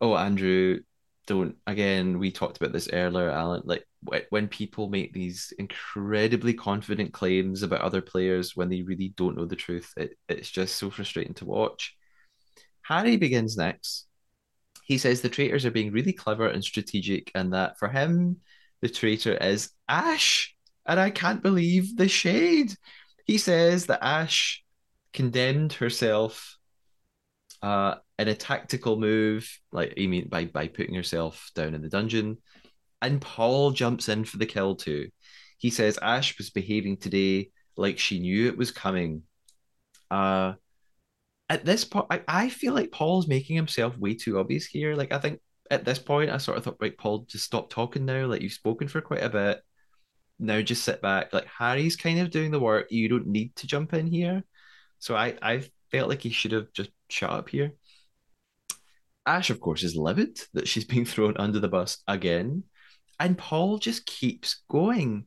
Oh, Andrew, don't again. We talked about this earlier, Allen. Like when people make these incredibly confident claims about other players when they really don't know the truth, it, it's just so frustrating to watch. Harry begins next he says the traitors are being really clever and strategic, and that for him, the traitor is Ash. And I can't believe the shade. He says that Ash condemned herself uh, in a tactical move, like I mean by by putting herself down in the dungeon. And Paul jumps in for the kill too. He says Ash was behaving today like she knew it was coming. Uh, at this point, I, I feel like Paul's making himself way too obvious here. Like, I think at this point, I sort of thought, right, Paul, just stop talking now. Like, you've spoken for quite a bit. Now just sit back. Like, Harry's kind of doing the work. You don't need to jump in here. So I, I felt like he should have just shut up here. Ash, of course, is livid that she's being [LAUGHS] thrown under the bus again. And Paul just keeps going.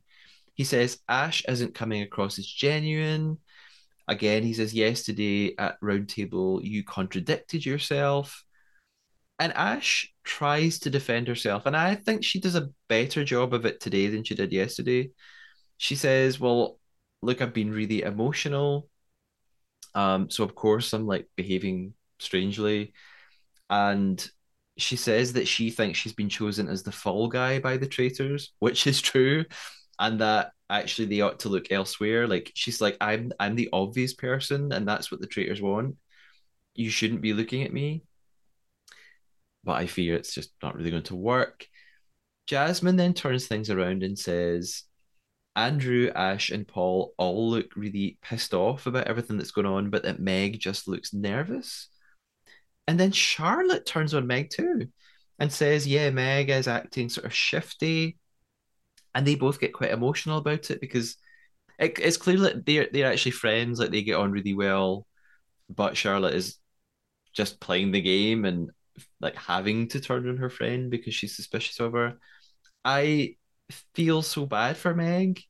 He says Ash isn't coming across as genuine. Again, he says, Yesterday at Roundtable, you contradicted yourself. And Ash tries to defend herself. And I think she does a better job of it today than she did yesterday. She says, Well, look, I've been really emotional. Um, so of course I'm like behaving strangely. And she says that she thinks she's been chosen as the fall guy by the traitors, which is true. And that actually they ought to look elsewhere. Like she's like, I'm I'm the obvious person, and that's what the traitors want. You shouldn't be looking at me. But I fear it's just not really going to work. Jasmine then turns things around and says, Andrew, Ash, and Paul all look really pissed off about everything that's going on, but that Meg just looks nervous. And then Charlotte turns on Meg too and says, Yeah, Meg is acting sort of shifty and they both get quite emotional about it because it, it's clear that they're they're actually friends, like they get on really well, but Charlotte is just playing the game and like having to turn on her friend because she's suspicious of her. I feel so bad for Meg,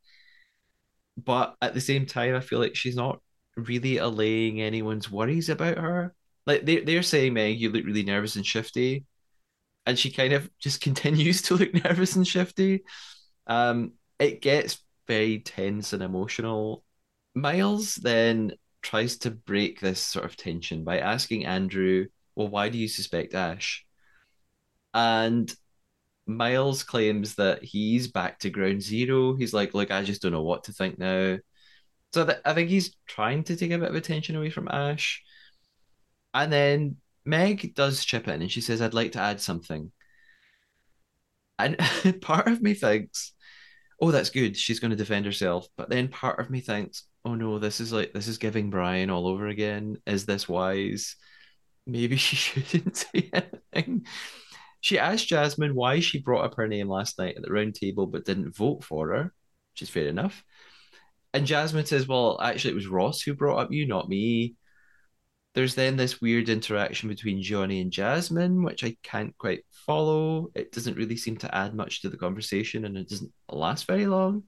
but at the same time, I feel like she's not really allaying anyone's worries about her. Like they they're saying, Meg, you look really nervous and shifty, and she kind of just [LAUGHS] continues to look nervous and shifty. Um, it gets very tense and emotional. Miles then tries to break this sort of tension by asking Andrew, Well, why do you suspect Ash? And Miles claims that he's back to ground zero. He's like, Look, I just don't know what to think now. So th- I think he's trying to take a bit of attention away from Ash. And then Meg does chip in and she says, I'd like to add something. And [LAUGHS] part of me thinks, oh, that's good. She's going to defend herself. But then part of me thinks, oh no, this is like, this is giving Brian all over again. Is this wise? Maybe [LAUGHS] she shouldn't say anything. She asked Jasmine why she brought up her name last night at the round table but didn't vote for her, which is fair enough. And Jasmine says, well, actually, it was Ross who brought up you, not me there's then this weird interaction between Johnny and Jasmine, which I can't quite follow. It doesn't really seem to add much to the conversation and it doesn't last very long.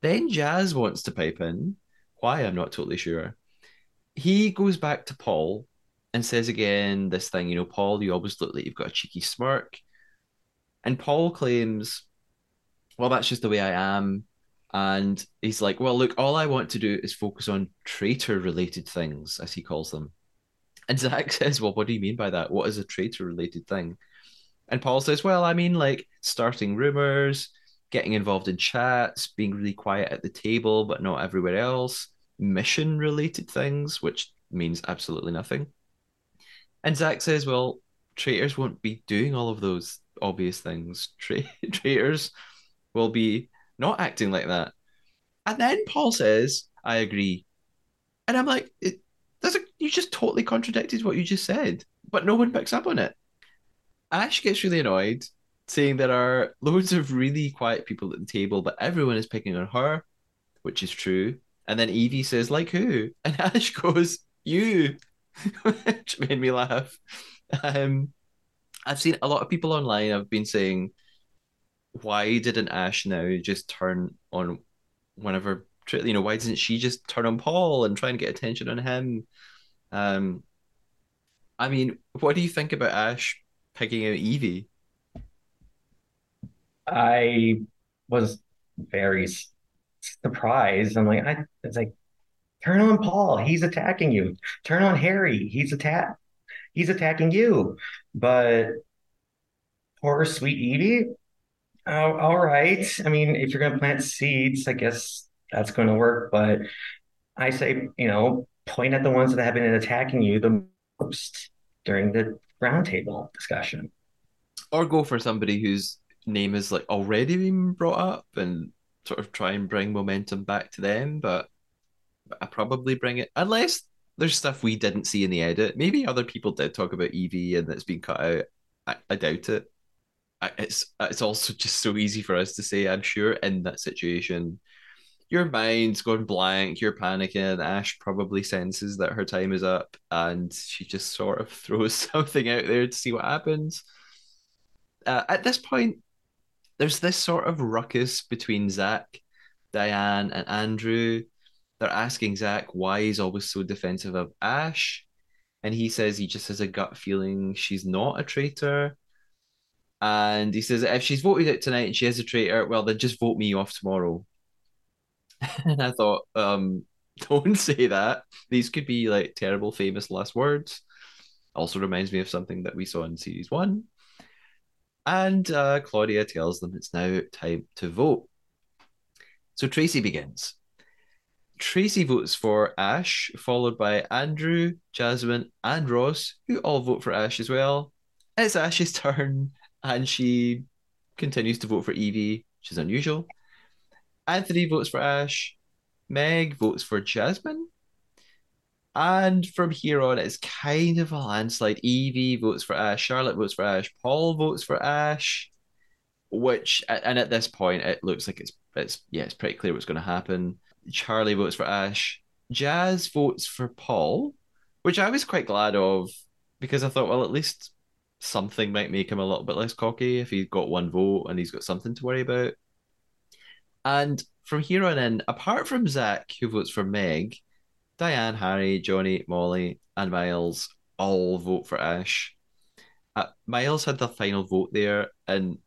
Then Jaz wants to pipe in. Why, I'm not totally sure. He goes back to Paul and says again this thing, you know, Paul, you always look like you've got a cheeky smirk. And Paul claims, well, that's just the way I am. And he's like, Well, look, all I want to do is focus on traitor related things, as he calls them. And Zach [LAUGHS] says, Well, what do you mean by that? What is a traitor related thing? And Paul says, Well, I mean, like starting rumors, getting involved in chats, being really quiet at the table, but not everywhere else, mission related things, which means absolutely nothing. And Zach says, Well, traitors won't be doing all of those obvious things. Tra- [LAUGHS] traitors will be not acting like that. And then Paul says, I agree. And I'm like, it, that's a, you just totally contradicted what you just said, but no one picks up on it. Ash gets really annoyed saying there are loads of really quiet people at the table, but everyone is picking on her, which is true. And then Evie says, like who? And [LAUGHS] Ash goes, you, [LAUGHS] which made me laugh. Um, I've seen a lot of people online I've been saying, why didn't Ash now just turn on whenever, you know, why doesn't she just turn on Paul and try and get attention on him? Um, I mean, what do you think about Ash picking out Evie? I was very surprised. I'm like, I it's like, turn on Paul, he's attacking you. Turn on Harry, he's attack, he's attacking you. But poor sweet Evie. Oh, all right. I mean, if you're gonna plant seeds, I guess that's going to work. But I say, you know, point at the ones that have been attacking you the most during the roundtable discussion. Or go for somebody whose name is like already been brought up and sort of try and bring momentum back to them. But I probably bring it unless there's stuff we didn't see in the edit. Maybe other people did talk about Evie and it's been cut out. I, I doubt it. It's it's also just so easy for us to say. I'm sure in that situation, your mind's going blank, you're panicking. Ash probably senses that her time is up and she just sort of [LAUGHS] throws [LAUGHS] something out there to see what happens. Uh, at this point, there's this sort of ruckus between Zach, Diane, and Andrew. They're asking Zach why he's always so defensive of Ash. And he says he just has a gut feeling she's not a traitor. And he says if she's voted out tonight and she is a traitor, well, then just vote me off tomorrow. [LAUGHS] and I thought, um, [LAUGHS] don't say that. These could be like terrible, famous last words. Also reminds me of something that we saw in series one. And uh, Claudia tells them it's now time to vote. So Tracy begins. Tracy votes for Ash, followed by Andrew, Jasmine, and Ross, who all vote for Ash as well. It's Ash's [LAUGHS] turn, and she continues to vote for Evie, which is unusual. Anthony votes for Ash. Meg votes for Jasmine. And from here on, it's kind of a landslide. Evie votes for Ash. Charlotte votes for Ash. Paul votes for Ash. Which, and at this point, it looks like it's it's yeah, it's pretty clear what's going to happen. Charlie votes for Ash. Jaz votes for Paul, which I was quite glad of because I thought, well, at least something might make him a little bit less cocky if he's got one vote and he's got something to worry about. And from here on in, apart from Zach, who votes for Meg, Diane, Harry, Johnny, Molly, and Miles all vote for Ash. Uh, Miles had the final vote there, and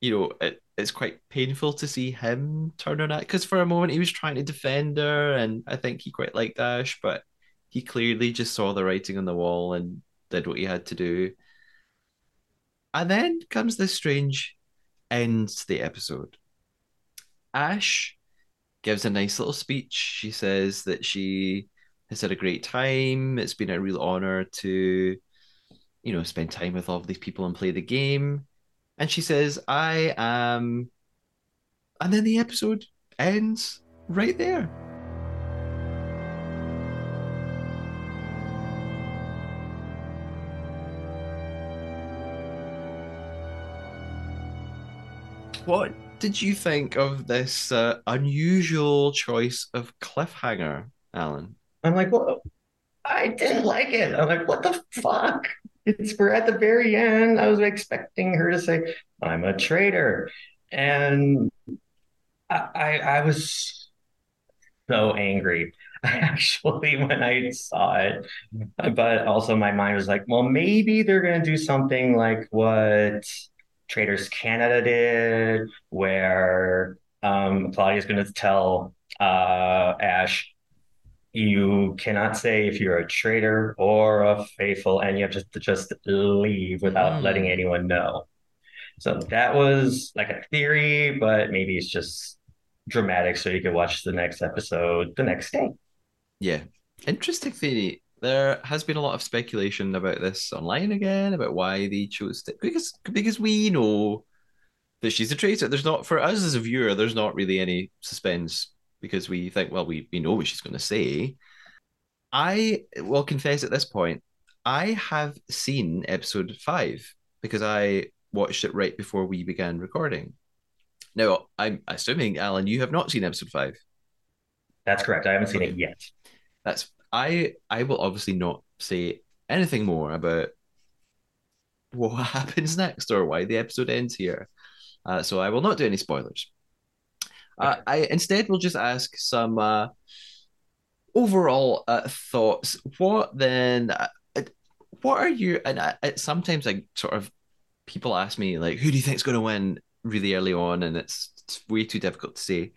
you know it, it's quite painful to see him turn on it because for a moment he was trying to defend her, and I think he quite liked Ash, but he clearly just saw the writing on the wall and did what he had to do. And then comes this strange end to the episode. Ash gives a nice little speech. She says that she has had a great time. It's been a real honor to, you know, spend time with all of these people and play the game. And she says, I am. And then the episode ends right there. What did you think of this uh, unusual choice of cliffhanger, Allen? I'm like, well, I didn't like it. I'm like, what the fuck? It's we're at the very end. I was expecting her to say, I'm a traitor. And I, I, I was so angry [LAUGHS] actually when I saw it. But also my mind was like, well, maybe they're gonna do something like what Traitors Canada did, where um, Claudia's gonna tell uh, Ash, you cannot say if you're a traitor or a faithful, and you have to just leave without mm. letting anyone know. So that was like a theory, but maybe it's just dramatic so you could watch the next episode the next day. Yeah. Interesting theory. There has been a lot of speculation about this online again, about why they chose to because because we know that she's a traitor. There's not for us as a viewer, there's not really any suspense because we think, well, we, we know what she's going to say. I will confess at this point, I have seen episode five because I watched it right before we began recording. Now, I'm assuming, Allen, you have not seen episode five. That's correct. I haven't seen it yet. That's I. I will obviously not say anything more about what [LAUGHS] happens next or why the episode ends here. Uh, so I will not do any spoilers. Uh, I instead will just ask some uh, overall uh, thoughts. What then? Uh, what are you? And I, I, sometimes I sort of people ask me like, who do you think's going to win really early on, and it's, it's way too difficult to say.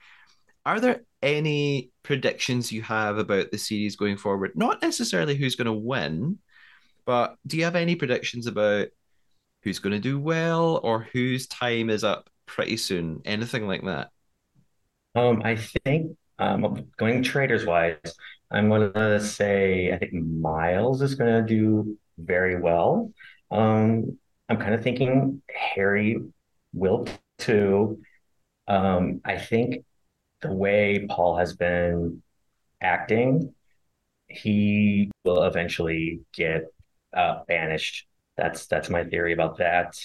Are there any predictions you have about the series going forward? Not necessarily who's going to win, but do you have any predictions about who's going to do well or whose time is up pretty soon? Anything like that? Um, I think um, going traitors wise, I'm gonna say I think Miles is gonna do very well. Um, I'm kind of thinking Harry will too. Um, I think the way Paul has been acting, he will eventually get uh, banished. That's that's my theory about that.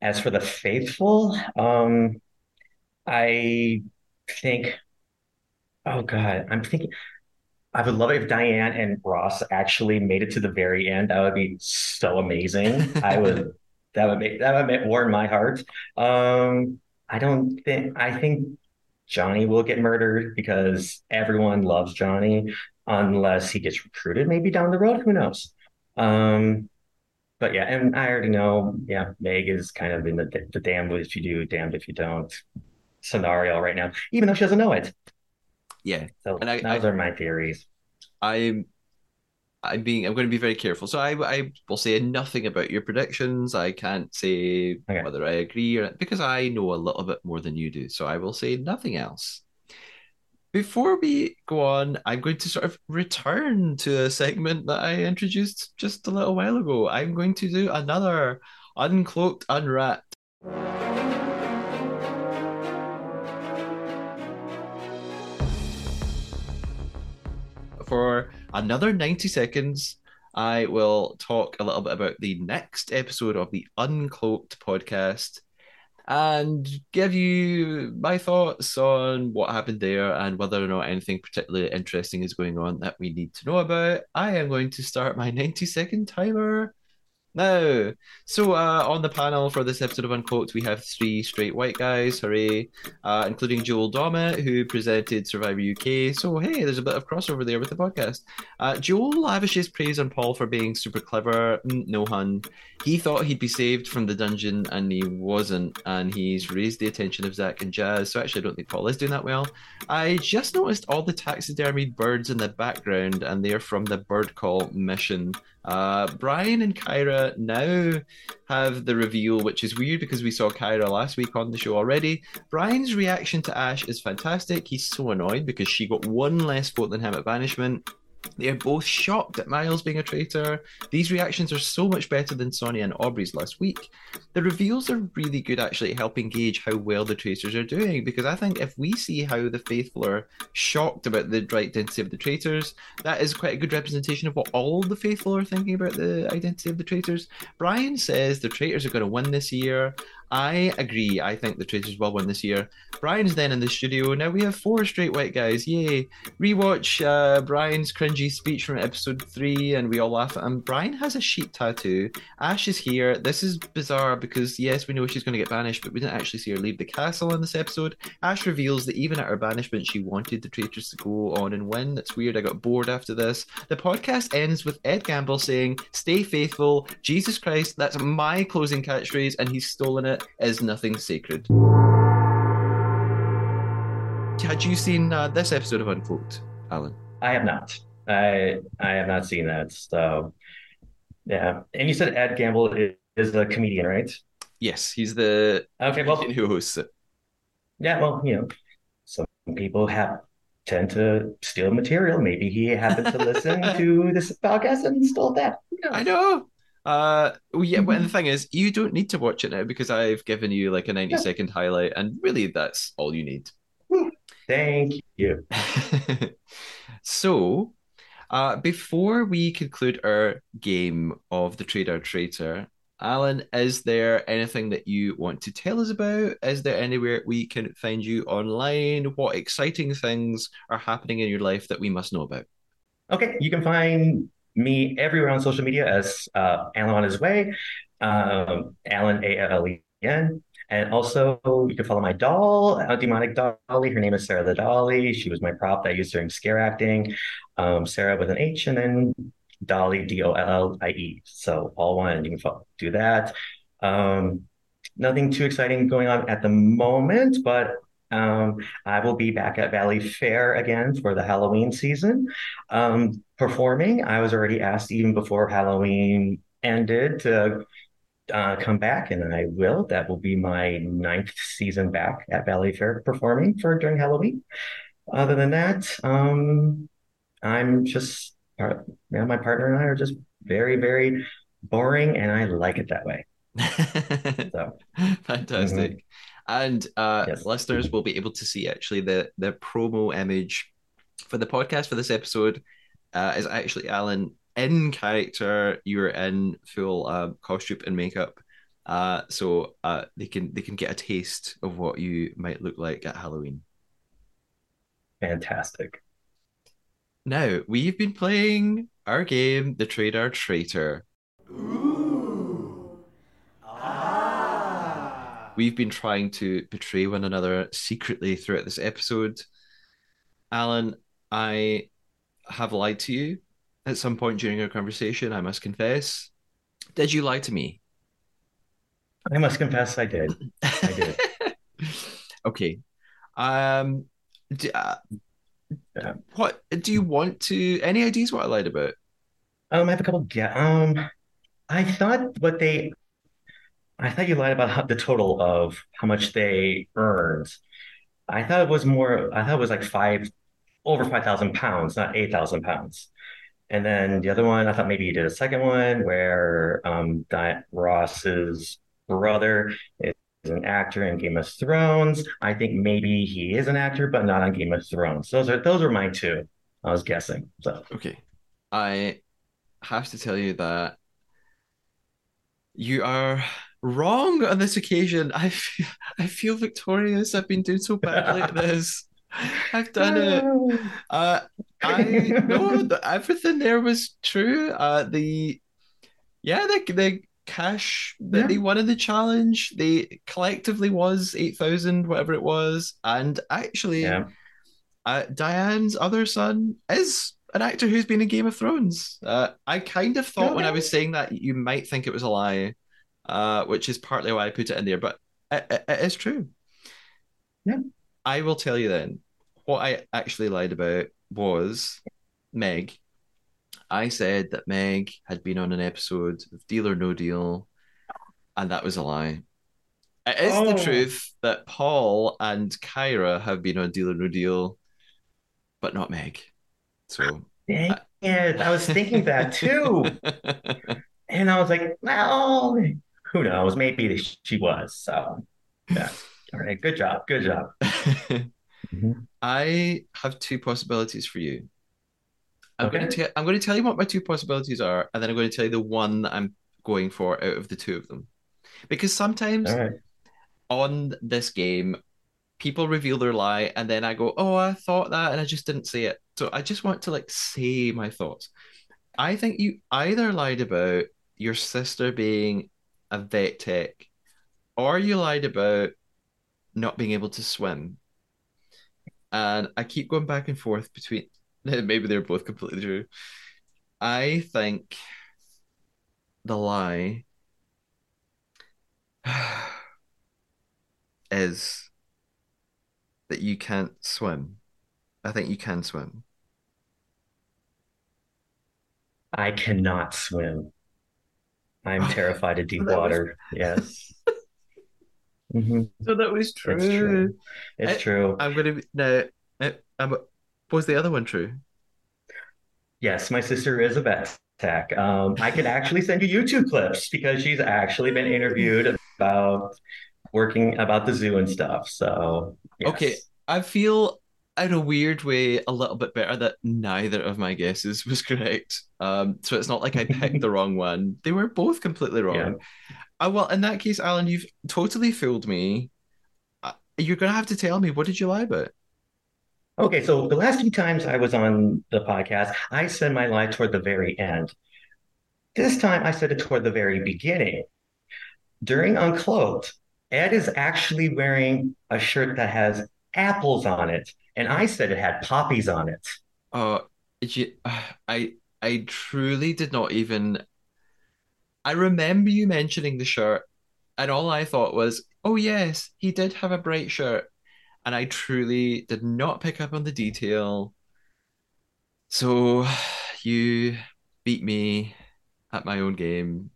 As for the faithful, um, I think, oh God, I'm thinking. I would love it if Diane and Ross actually made it to the very end. That would be so amazing. I would. [LAUGHS] That would make that would make, warm my heart. Um, I don't think. I think Johnny will get murdered because everyone loves Johnny, unless he gets recruited maybe down the road. Who knows? Um, but yeah, and I already know. Yeah, Meg is kind of in the the damned if you do, damned if you don't scenario right now, even though she doesn't know it. Yeah, So And I- those I- are my theories. I'm I'm being I'm going to be very careful. So I I will say nothing about your predictions. I can't say Okay. whether I agree or because I know a little bit more than you do. So I will say nothing else. Before we go on, I'm going to sort of return to a segment that I introduced just a little while ago. I'm going to do another uncloaked, unwrapped. for another 90 seconds, I will talk a little bit about the next episode of the Uncloaked podcast and give you my thoughts on what happened there and whether or not anything particularly interesting is going on that we need to know about. I am going to start my 90 second timer now. So, uh, on the panel for this episode of Uncloaked, we have three straight white guys, hooray, uh, including Joel Dommett, who presented Survivor UK. So, hey, there's a bit of crossover there with the podcast. Uh, Joel lavishes praise on Paul for being super clever. Mm, No, hun. He thought he'd be saved from the dungeon, and he wasn't. And he's raised the attention of Zach and Jaz. So, actually, I don't think Paul is doing that well. I just noticed all the taxidermied birds in the background, and they're from the Bird Call mission. Uh, Brian and Kyra now have the reveal, which is weird because we saw Kyra last week on the show already. Brian's reaction to Ash is fantastic. He's so annoyed because she got one less vote than him at banishment. They are both shocked at Miles being a traitor. These reactions are so much better than Sonia and Aubrey's last week. The reveals are really good actually helping gauge how well the traitors are doing because I think if we see how the faithful are shocked about the identity of the traitors, that is quite a good representation of what all the faithful are thinking about the identity of the traitors. Brian says the traitors are going to win this year. I agree. I think the traitors will win this year. Brian's then in the studio. Now we have four straight white guys. Yay. Rewatch uh, Brian's cringy speech from episode three, and we all laugh at him. Brian has a sheep tattoo. Ash is here. This is bizarre because, yes, we know she's going to get banished, but we didn't actually see her leave the castle in this episode. Ash reveals that even at her banishment, she wanted the traitors to go on and win. That's weird. I got bored after this. The podcast ends with Ed Gamble saying, Stay faithful. Jesus Christ, that's my closing catchphrase, and he's stolen it. Is nothing sacred. Had you seen uh, this episode of Uncloaked, Allen? I have not. I I have not seen that. So yeah. And you said Ed Gamble is, is a comedian, right? Yes, he's the Okay, well, who hosts it. yeah, well, you know, some people have tend to steal material. Maybe he happened to listen [LAUGHS] to this podcast and stole that. I know. Uh, well, yeah, but the thing is, you don't need to watch it now because I've given you like a ninety-second highlight, and really that's all you need. Thank you. [LAUGHS] so, uh, before we conclude our game of the Traidar Traitor, Allen, is there anything that you want to tell us about? Is there anywhere we can find you online? What exciting things are happening in your life that we must know about? Okay, you can find me everywhere on social media as uh, Allen on his way, um, Allen A L E N. And also, you can follow my doll, demonic dolly. Her name is Sarah the Dollie. She was my prop that I used during scare acting. Um, Sarah with an H, and then Dollie D O L L I E. So all one. You can follow, do that. Um, nothing too exciting going on at the moment, but um, I will be back at Valleyfair again for the Halloween season. Um, performing, I was already asked even before Halloween ended to uh, come back, and I will. That will be my ninth season back at Valleyfair performing for during Halloween. Other than that, um, I'm just, uh, you my partner and I are just very, very boring, and I like it that way. [LAUGHS] so, fantastic. Mm-hmm. And uh, yes. listeners will be able to see actually the the promo image for the podcast for this episode uh, is actually Alan in character. You're in full uh, costume and makeup, uh, so uh, they can they can get a taste of what you might look like at Halloween. Fantastic. Now we've been playing our game, The Traidar Traitor. We've been trying to betray one another secretly throughout this episode. Allen, I have lied to you at some point during our conversation, I must confess. Did you lie to me? I must confess I did. I did. [LAUGHS] okay. Um do, uh, yeah. what do you want to any ideas what I lied about? Um I have a couple yeah. Um I thought what they I thought you lied about [LAUGHS] the total of how much they earned. I thought it was more. I thought it was like five, over five thousand pounds, not eight thousand pounds. And then the other one, I thought maybe you did a second one where um, Di- Ross's brother is an actor in Game of Thrones. I think maybe he is an actor, but not on Game of Thrones. Those are those are my two. I was guessing. So okay, I have to tell you that you are wrong on this occasion. I feel, [LAUGHS] I feel victorious. I've been doing so badly at [LAUGHS] this. I've done it. [SIGHS] Uh, I know that everything there was true. Uh, the yeah, the the cash that yeah. they won in the challenge, they collectively was eight thousand, whatever it was, and actually, yeah. uh, Diane's other son is an actor who's been in Game of Thrones. Uh, I kind of thought okay. when I was saying that you might think it was a lie uh, which is partly why I put it in there. But it, it, it is true. Yeah. I will tell you then what I actually lied about was Meg. I said that Meg had been on an episode of Deal or No Deal, and that was a lie. It is oh. the truth that Paul and Kyra have been on Deal or No Deal, but not Meg. So Dang it. I was thinking that too. [LAUGHS] and I was like, well, who knows? Maybe she was. So, yeah. [LAUGHS] All right. Good job. Good job. [LAUGHS] mm-hmm. I have two possibilities for you. I'm okay. going to I'm going to tell you what my two possibilities are, and then I'm going to tell you the one that I'm going for out of the two of them, because sometimes right. on this game, people reveal their lie, and then I go, "Oh, I thought that, and I just didn't say it." So I just want to like say my thoughts. I think you either lied about your sister being a vet tech, or you lied about not being able to swim. And I keep going back and forth between [LAUGHS] maybe they're both completely true. I think the lie [SIGHS] is that you can't swim. I think you can swim. I cannot swim. I'm [LAUGHS] terrified of deep water. Was... Yes. [LAUGHS] mm-hmm. So that was true. It's true. It's I, true. I'm gonna be now. I'm, was the other one true? Yes, my sister is a vet tech. Um, I can actually send you YouTube clips because she's actually been interviewed about working about the zoo and stuff. So yes. okay, I feel in a weird way, a little bit better that neither of my guesses was correct. Um, so it's not like I picked the [LAUGHS] wrong one. They were both completely wrong. Yeah. Uh, well, in that case, Allen, you've totally fooled me. Uh, you're going to have to tell me what did you lie about? Okay, so the last two times I was on the podcast, I said my lie toward the very end. This time I said it toward the very beginning. During Uncloaked, Ed is actually wearing a shirt that has apples on it, and I said it had poppies on it. Uh, [SIGHS] I I truly did not even. I remember you mentioning the shirt, and all I thought was, "Oh yes, he did have a bright shirt," and I truly did not pick up on the detail. So, [SIGHS] you beat me at my own game.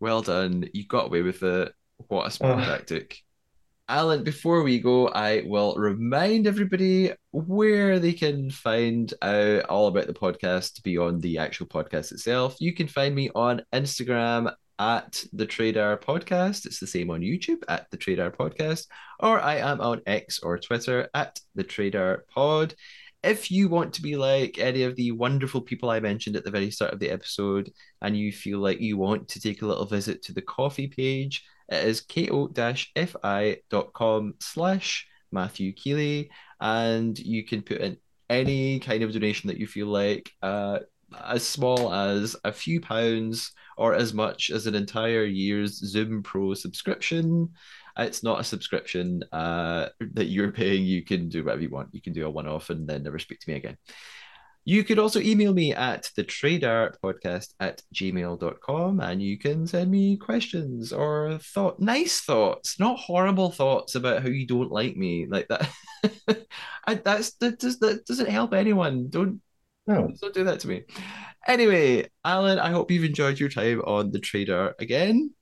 Well done. You got away with it. What a smart tactic. Allen, before we go, I will remind everybody where they can find out all about the podcast beyond the actual podcast itself. You can find me on Instagram at the Traidar Podcast. It's the same on YouTube at the Traidar Podcast, or I am on X or Twitter at the Traidar Pod. If you want to be like any of the wonderful people I mentioned at the very start of the episode, and you feel like you want to take a little visit to the Ko-fi page, it is ko-fi.com slash Matthew Keeley, and you can put in any kind of donation that you feel like, uh, as small as a few pounds or as much as an entire year's Zoom Pro subscription. It's not a subscription uh, that you're paying. You can do whatever you want. You can do a one off and then never speak to me again. You could also email me at the traidar podcast at gmail.com and you can send me questions or thought nice thoughts, not horrible thoughts about how you don't like me. Like that. [LAUGHS] I, that's that does that doesn't help anyone. Don't no. don't do that to me. Anyway, Allen, I hope you've enjoyed your time on the Traidar again.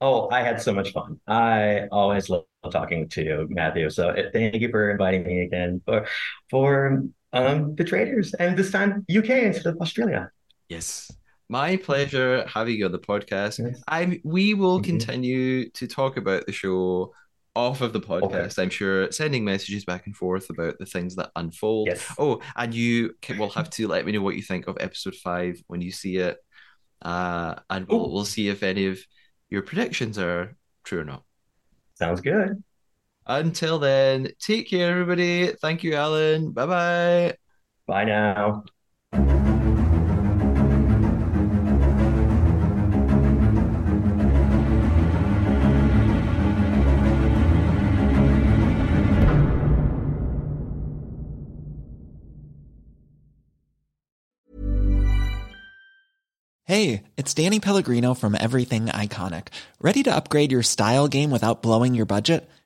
Oh, I had so much fun. I always love talking to you, Matthew. So eh, thank you for inviting me again for for um, the Traitors, and this time UK instead of Australia. Yes. My pleasure having you on the podcast. Yes. I we will mm-hmm. continue to talk about the show off of the podcast. Okay. I'm sure sending messages back and forth about the things that unfold. Yes. Oh, and you can, will have to let me know what you think of episode five when you see it, uh, and we'll we'll see if any of your predictions are true or not. Sounds good. Until then, take care, everybody. Thank you, Allen. Bye bye. Bye now. Hey, it's Danny Pellegrino from Everything Iconic. Ready to upgrade your style game without blowing your budget?